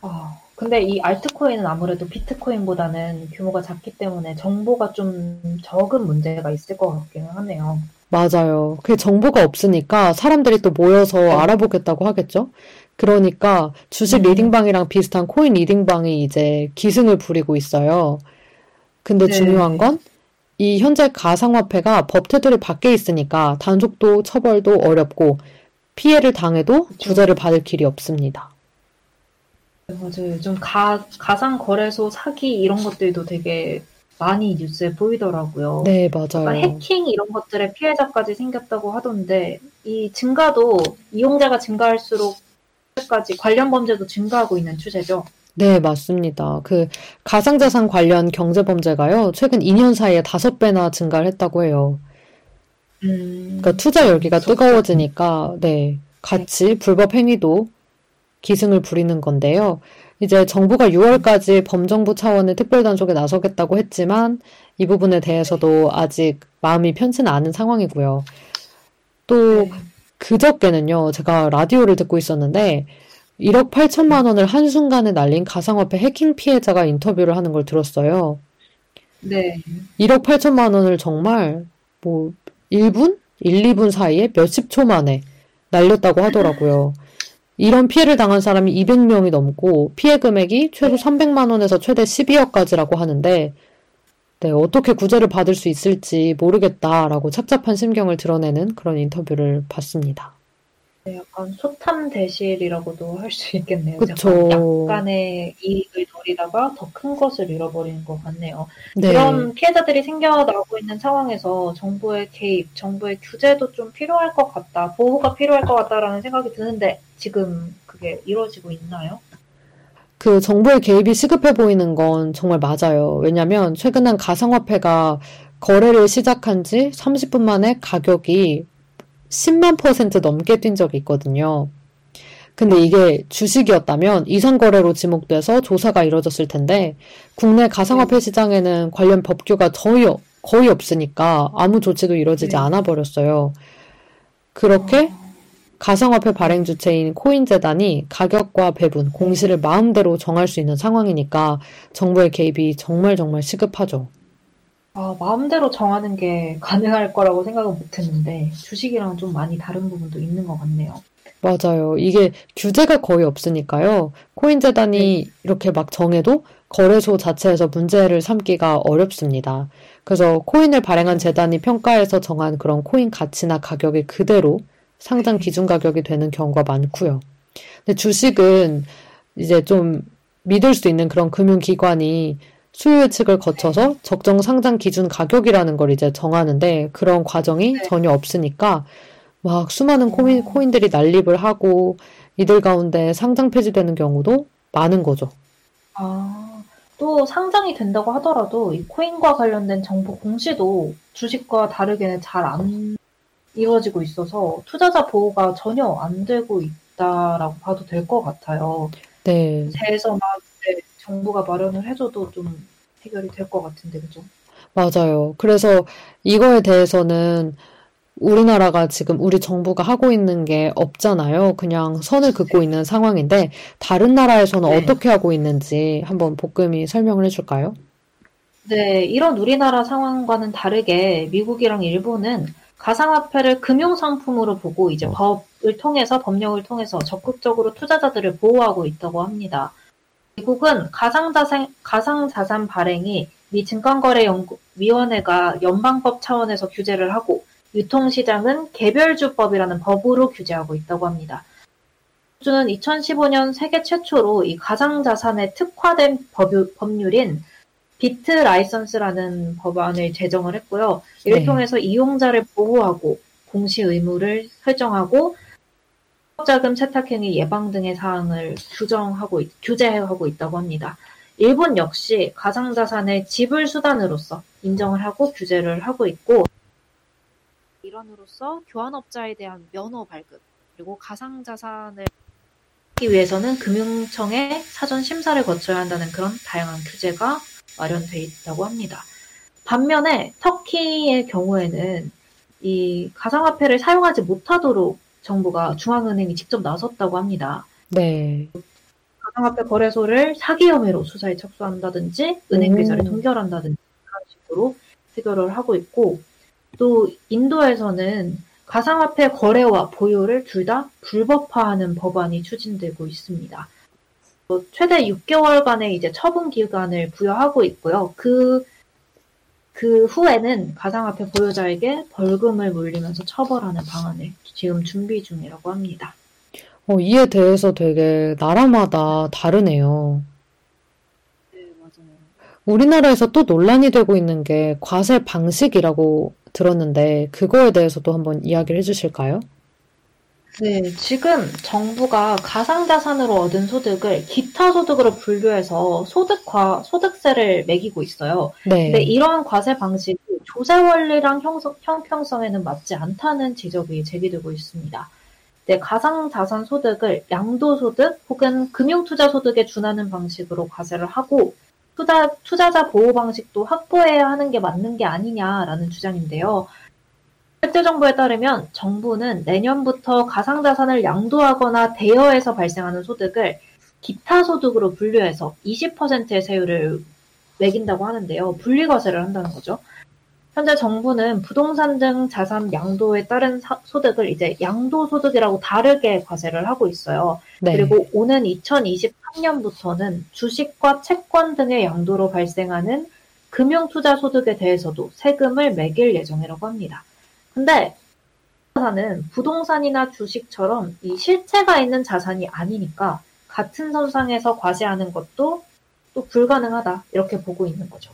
아, 근데 이 알트코인은 아무래도 비트코인보다는 규모가 작기 때문에 정보가 좀 적은 문제가 있을 것 같기는 하네요.
맞아요. 그 정보가 없으니까 사람들이 또 모여서 네. 알아보겠다고 하겠죠? 그러니까 주식 음. 리딩방이랑 비슷한 코인 리딩방이 이제 기승을 부리고 있어요. 근데 네. 중요한 건 이 현재 가상화폐가 법 테두리 밖에 있으니까 단속도 처벌도 어렵고 피해를 당해도 그쵸. 구제를 받을 길이 없습니다.
맞아요. 좀 가, 가상 거래소 사기 이런 것들도 되게 많이 뉴스에 보이더라고요.
네, 맞아요.
해킹 이런 것들의 피해자까지 생겼다고 하던데 이 증가도 이용자가 증가할수록 까지 관련 범죄도 증가하고 있는 추세죠.
네, 맞습니다. 그 가상자산 관련 경제 범죄가요, 최근 2년 사이에 5배나 증가를 했다고 해요. 음, 그러니까 투자 열기가 뜨거워지니까, 네, 같이 네. 불법 행위도 기승을 부리는 건데요. 이제 정부가 6월까지 범정부 차원의 특별단속에 나서겠다고 했지만, 이 부분에 대해서도 아직 마음이 편치는 않은 상황이고요. 또, 네. 그저께는요, 제가 라디오를 듣고 있었는데, 1억 8천만 원을 한순간에 날린 가상화폐 해킹 피해자가 인터뷰를 하는 걸 들었어요. 네. 1억 8천만 원을 정말 뭐 1분? 1, 2분 사이에 몇십 초 만에 날렸다고 하더라고요. 이런 피해를 당한 사람이 200명이 넘고 피해 금액이 최소 300만 원에서 최대 12억까지라고 하는데 네, 어떻게 구제를 받을 수 있을지 모르겠다라고 착잡한 심경을 드러내는 그런 인터뷰를 봤습니다.
네, 약간 소탐 대실이라고도 할 수 있겠네요. 그쵸. 약간의 이익을 노리다가 더 큰 것을 잃어버리는 것 같네요. 네. 이런 피해자들이 생겨나고 있는 상황에서 정부의 개입, 정부의 규제도 좀 필요할 것 같다, 보호가 필요할 것 같다라는 생각이 드는데 지금 그게 이루어지고 있나요?
그 정부의 개입이 시급해 보이는 건 정말 맞아요. 왜냐면 최근엔 가상화폐가 거래를 시작한 지 30분 만에 가격이 10만 퍼센트 넘게 뛴 적이 있거든요. 근데 이게 주식이었다면 이상 거래로 지목돼서 조사가 이뤄졌을 텐데 국내 가상화폐 네. 시장에는 관련 법규가 거의 거의 없으니까 아무 조치도 이뤄지지 네. 않아 버렸어요. 그렇게 어. 가상화폐 발행 주체인 코인재단이 가격과 배분, 공시를 마음대로 정할 수 있는 상황이니까 정부의 개입이 정말 정말 시급하죠.
아, 마음대로 정하는 게 가능할 거라고 생각은 못 했는데, 주식이랑 좀 많이 다른 부분도 있는 것 같네요.
맞아요. 이게 규제가 거의 없으니까요. 코인재단이 네. 이렇게 막 정해도 거래소 자체에서 문제를 삼기가 어렵습니다. 그래서 코인을 발행한 재단이 평가해서 정한 그런 코인 가치나 가격이 그대로 상장 기준 가격이 되는 경우가 많고요. 근데 주식은 이제 좀 믿을 수 있는 그런 금융기관이 수요 예측을 거쳐서 적정 상장 기준 가격이라는 걸 이제 정하는데 그런 과정이 네. 전혀 없으니까 막 수많은 코인, 음. 코인들이 난립을 하고 이들 가운데 상장 폐지되는 경우도 많은 거죠.
아, 또 상장이 된다고 하더라도 이 코인과 관련된 정보 공시도 주식과 다르게는 잘 안 이루어지고 있어서 투자자 보호가 전혀 안 되고 있다라고 봐도 될 것 같아요. 네. 대해서 막 네, 정부가 마련을 해줘도 좀 해결이 될 것 같은데, 그죠?
맞아요. 그래서 이거에 대해서는 우리나라가 지금 우리 정부가 하고 있는 게 없잖아요. 그냥 선을 긋고 네. 있는 상황인데 다른 나라에서는 네. 어떻게 하고 있는지 한번 복금이 설명을 해줄까요?
네, 이런 우리나라 상황과는 다르게 미국이랑 일본은 가상화폐를 금융상품으로 보고 이제 법을 통해서 법령을 통해서 적극적으로 투자자들을 보호하고 있다고 합니다. 미국은 가상자산, 가상자산 발행이 미 증권거래위원회가 연방법 차원에서 규제를 하고 유통시장은 개별주법이라는 법으로 규제하고 있다고 합니다. 호주는 2015년 세계 최초로 이 가상자산에 특화된 법률인 비트 라이선스라는 법안을 제정을 했고요. 이를 네. 통해서 이용자를 보호하고 공시 의무를 설정하고 자금 세탁행위 예방 등의 사항을 규정하고 규제하고 있다고 합니다. 일본 역시 가상자산의 지불 수단으로서 인정을 하고 규제를 하고 있고 일원으로서 교환업자에 대한 면허 발급 그리고 가상자산을 하기 위해서는 금융청의 사전 심사를 거쳐야 한다는 그런 다양한 규제가 마련돼 있다고 합니다. 반면에 터키의 경우에는 이 가상화폐를 사용하지 못하도록 정부가 중앙은행이 직접 나섰다고 합니다. 네. 가상화폐 거래소를 사기 혐의로 수사에 착수한다든지 은행 계좌를 동결한다든지 그런 식으로 해결을 하고 있고 또 인도에서는 가상화폐 거래와 보유를 둘 다 불법화하는 법안이 추진되고 있습니다. 최대 6개월간의 이제 처분 기간을 부여하고 있고요. 그, 그 후에는 가상화폐 보유자에게 벌금을 물리면서 처벌하는 방안을 지금 준비 중이라고 합니다.
어, 이에 대해서 되게 나라마다 다르네요. 네, 맞아요. 우리나라에서 또 논란이 되고 있는 게 과세 방식이라고 들었는데 그거에 대해서도 한번 이야기를 해주실까요?
네, 지금 정부가 가상자산으로 얻은 소득을 기타 소득으로 분류해서 소득과 소득세를 매기고 있어요. 네. 근데 이러한 과세 방식이 조세 원리랑 형성, 형평성에는 맞지 않다는 지적이 제기되고 있습니다. 네, 가상자산 소득을 양도소득 혹은 금융투자소득에 준하는 방식으로 과세를 하고 투자, 투자자 보호 방식도 확보해야 하는 게 맞는 게 아니냐라는 주장인데요. 실제 정보에 따르면 정부는 내년부터 가상자산을 양도하거나 대여해서 발생하는 소득을 기타 소득으로 분류해서 20%의 세율을 매긴다고 하는데요. 분리과세를 한다는 거죠. 현재 정부는 부동산 등 자산 양도에 따른 사, 소득을 이제 양도소득이라고 다르게 과세를 하고 있어요. 네. 그리고 오는 2023년부터는 주식과 채권 등의 양도로 발생하는 금융투자 소득에 대해서도 세금을 매길 예정이라고 합니다. 근데 자산은 부동산이나 주식처럼 이 실체가 있는 자산이 아니니까 같은 선상에서 과세하는 것도 또 불가능하다 이렇게 보고 있는 거죠.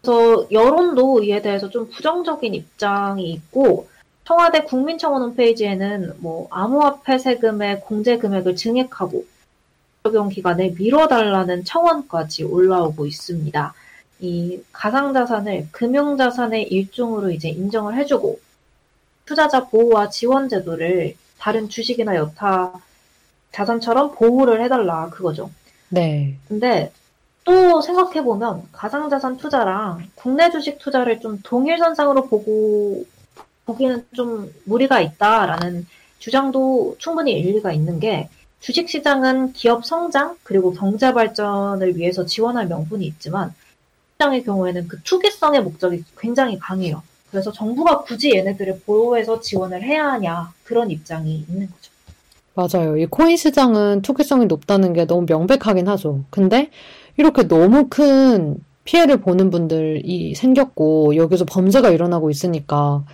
그래서 여론도 이에 대해서 좀 부정적인 입장이 있고 청와대 국민청원 홈페이지에는 뭐 암호화폐 세금의 공제 금액을 증액하고 적용 기간을 미뤄달라는 청원까지 올라오고 있습니다. 이 가상자산을 금융자산의 일종으로 이제 인정을 해주고 투자자 보호와 지원 제도를 다른 주식이나 여타 자산처럼 보호를 해달라 그거죠. 네. 근데 또 생각해보면 가상자산 투자랑 국내 주식 투자를 좀 동일선상으로 보고 보기에는 좀 무리가 있다라는 주장도 충분히 일리가 있는 게 주식시장은 기업 성장 그리고 경제 발전을 위해서 지원할 명분이 있지만 의 경우에는 그 투기성의 목적이 굉장히 강해요. 그래서 정부가 굳이 얘네들을 보호해서 지원을 해야 하냐 그런 입장이 있는 거죠.
맞아요. 이 코인 시장은 투기성이 높다는 게 너무 명백하긴 하죠. 근데 이렇게 너무 큰 피해를 보는 분들이 생겼고 여기서 범죄가 일어나고 있으니까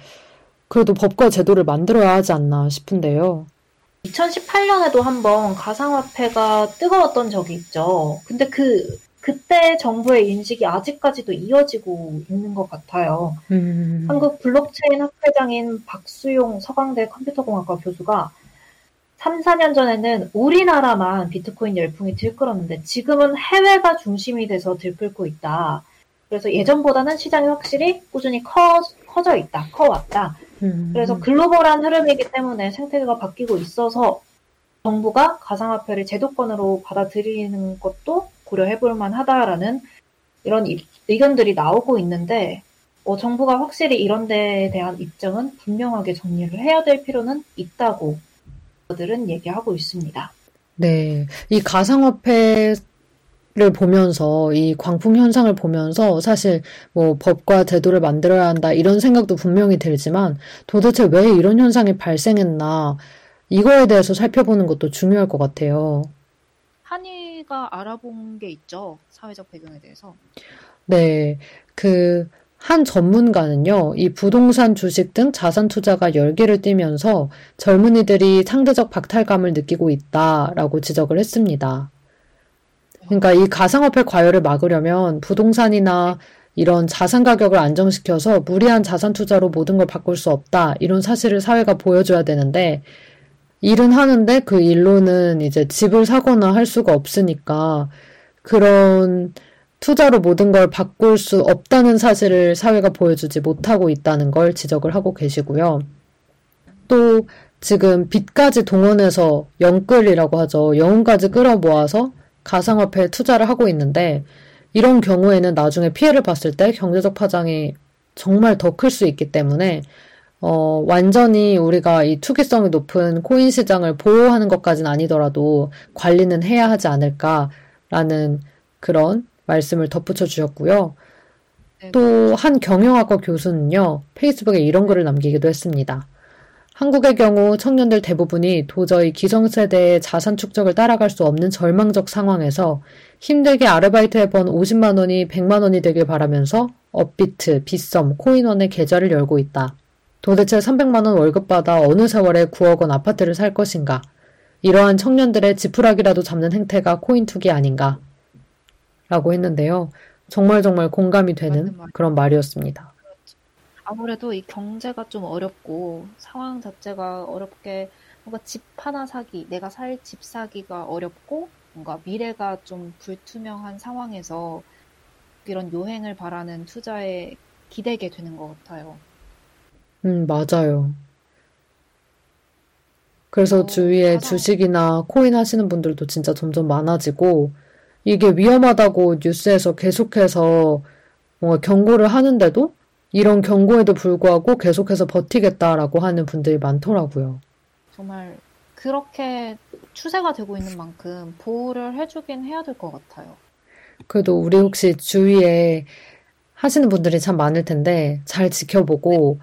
그래도 법과 제도를 만들어야 하지 않나 싶은데요.
2018년에도 한번 가상화폐가 뜨거웠던 적이 있죠. 근데 그 그때 정부의 인식이 아직까지도 이어지고 있는 것 같아요. 음. 한국 블록체인 학회장인 박수용 서강대 컴퓨터공학과 교수가 3, 4년 전에는 우리나라만 비트코인 열풍이 들끓었는데 지금은 해외가 중심이 돼서 들끓고 있다. 그래서 예전보다는 시장이 확실히 꾸준히 커, 커져 있다, 커왔다. 음. 그래서 글로벌한 흐름이기 때문에 생태계가 바뀌고 있어서 정부가 가상화폐를 제도권으로 받아들이는 것도 고려해볼 만하다라는 이런 의견들이 나오고 있는데 어, 정부가 확실히 이런 데에 대한 입장은 분명하게 정리를 해야 될 필요는 있다고 들은 얘기하고 있습니다.
네, 이 가상화폐 를 보면서 이 광풍 현상을 보면서 사실 뭐 법과 제도를 만들어야 한다 이런 생각도 분명히 들지만 도대체 왜 이런 현상이 발생했나 이거에 대해서 살펴보는 것도 중요할 것 같아요.
한이가 알아본 게 있죠. 사회적 배경에 대해서.
네. 그, 한 전문가는요, 이 부동산 주식 등 자산 투자가 열기를 띠면서 젊은이들이 상대적 박탈감을 느끼고 있다라고 지적을 했습니다. 그러니까 이 가상화폐 과열을 막으려면 부동산이나 이런 자산 가격을 안정시켜서 무리한 자산 투자로 모든 걸 바꿀 수 없다. 이런 사실을 사회가 보여줘야 되는데, 일은 하는데 그 일로는 이제 집을 사거나 할 수가 없으니까 그런 투자로 모든 걸 바꿀 수 없다는 사실을 사회가 보여주지 못하고 있다는 걸 지적을 하고 계시고요. 또 지금 빚까지 동원해서 영끌이라고 하죠. 영혼까지 끌어모아서 가상화폐에 투자를 하고 있는데 이런 경우에는 나중에 피해를 봤을 때 경제적 파장이 정말 더 클 수 있기 때문에 어, 완전히 우리가 이 투기성이 높은 코인 시장을 보호하는 것까지는 아니더라도 관리는 해야 하지 않을까라는 그런 말씀을 덧붙여 주셨고요. 네. 또한 경영학과 교수는요, 페이스북에 이런 글을 남기기도 했습니다. 한국의 경우 청년들 대부분이 도저히 기성세대의 자산 축적을 따라갈 수 없는 절망적 상황에서 힘들게 아르바이트 해 번 50만 원이 100만 원이 되길 바라면서 업비트, 빗썸, 코인원의 계좌를 열고 있다. 도대체 300만원 월급 받아 어느 세월에 9억 원 아파트를 살 것인가? 이러한 청년들의 지푸라기라도 잡는 행태가 코인 투기 아닌가? 라고 했는데요. 정말 정말 공감이 되는 그런 말이었습니다.
아무래도 이 경제가 좀 어렵고 상황 자체가 어렵게 뭔가 집 하나 사기, 내가 살 집 사기가 어렵고 뭔가 미래가 좀 불투명한 상황에서 이런 요행을 바라는 투자에 기대게 되는 것 같아요.
음, 맞아요. 그래서 어, 주위에. 주식이나 코인 하시는 분들도 진짜 점점 많아지고, 이게 위험하다고 뉴스에서 계속해서 뭔가 경고를 하는데도 이런 경고에도 불구하고 계속해서 버티겠다라고 하는 분들이 많더라고요.
정말 그렇게 추세가 되고 있는 만큼 보호를 해주긴 해야 될 것 같아요.
그래도 우리 혹시 주위에 하시는 분들이 참 많을 텐데 잘 지켜보고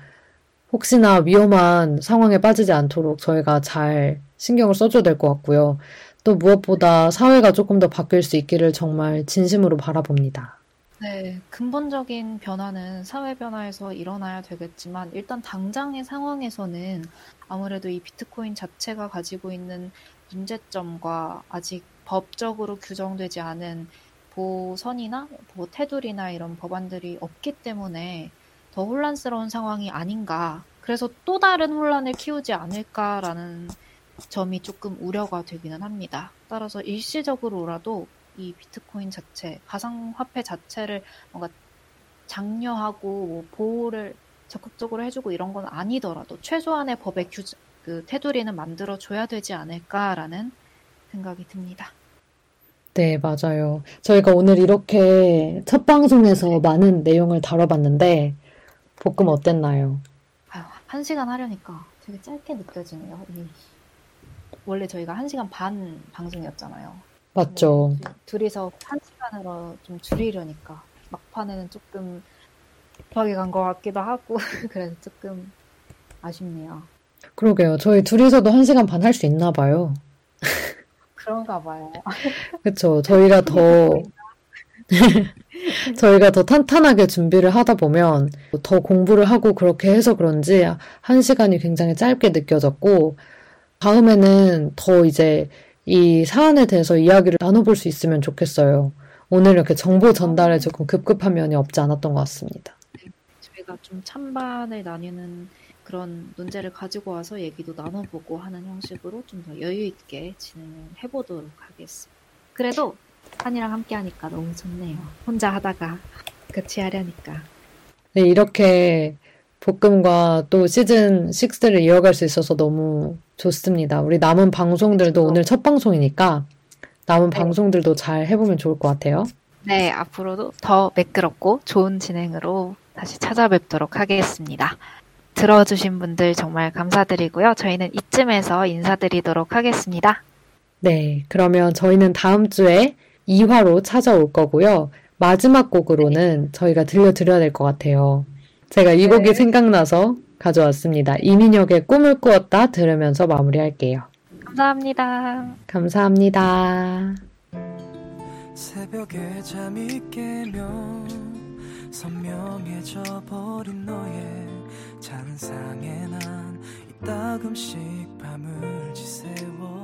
혹시나 위험한 상황에 빠지지 않도록 저희가 잘 신경을 써줘야 될 것 같고요. 또 무엇보다 사회가 조금 더 바뀔 수 있기를 정말 진심으로 바라봅니다.
네, 근본적인 변화는 사회 변화에서 일어나야 되겠지만 일단 당장의 상황에서는 아무래도 이 비트코인 자체가 가지고 있는 문제점과 아직 법적으로 규정되지 않은 보선이나 뭐 테두리나 이런 법안들이 없기 때문에 더 혼란스러운 상황이 아닌가. 그래서 또 다른 혼란을 키우지 않을까라는 점이 조금 우려가 되기는 합니다. 따라서 일시적으로라도 이 비트코인 자체, 가상화폐 자체를 뭔가 장려하고 뭐 보호를 적극적으로 해주고 이런 건 아니더라도 최소한의 법의 규제, 그 테두리는 만들어줘야 되지 않을까라는 생각이 듭니다.
네, 맞아요. 저희가 오늘 이렇게 첫 방송에서 많은 내용을 다뤄봤는데, 볶음 어땠나요?
아유, 한 시간 하려니까 되게 짧게 느껴지네요. 원래 저희가 한 시간 반 방송이었잖아요.
맞죠.
네, 둘이서 한 시간으로 좀 줄이려니까 막판에는 조금 급하게 간 것 같기도 하고 그래서 조금 아쉽네요.
그러게요. 저희 둘이서도 한 시간 반 할 수 있나 봐요.
그런가 봐요.
그렇죠. 저희가 더 저희가 더 탄탄하게 준비를 하다 보면 더 공부를 하고 그렇게 해서 그런지 한 시간이 굉장히 짧게 느껴졌고 다음에는 더 이제 이 사안에 대해서 이야기를 나눠볼 수 있으면 좋겠어요. 오늘 이렇게 정보 전달에 조금 급급한 면이 없지 않았던 것 같습니다.
네, 저희가 좀 찬반을 나뉘는 그런 논제를 가지고 와서 얘기도 나눠보고 하는 형식으로 좀 더 여유 있게 진행을 해보도록 하겠습니다. 그래도 한이랑 함께 하니까 너무 좋네요. 혼자 하다가 같이 하려니까.
네, 이렇게 볶음과 또 시즌 6를 이어갈 수 있어서 너무 좋습니다. 우리 남은 방송들도 오늘 첫 방송이니까 남은 네. 방송들도 잘 해보면 좋을 것 같아요.
네, 앞으로도 더 매끄럽고 좋은 진행으로 다시 찾아뵙도록 하겠습니다. 들어주신 분들 정말 감사드리고요. 저희는 이쯤에서 인사드리도록 하겠습니다.
네, 그러면 저희는 다음 주에 2화로 찾아올 거고요. 마지막 곡으로는 저희가 들려드려야 될 것 같아요. 제가 이 곡이 네. 생각나서 가져왔습니다. 이민혁의 꿈을 꾸었다 들으면서 마무리할게요.
감사합니다.
감사합니다.
새벽에 잠이 깨면 선명해져 버린 너의 잔상에 난 이따금씩 밤을 지새워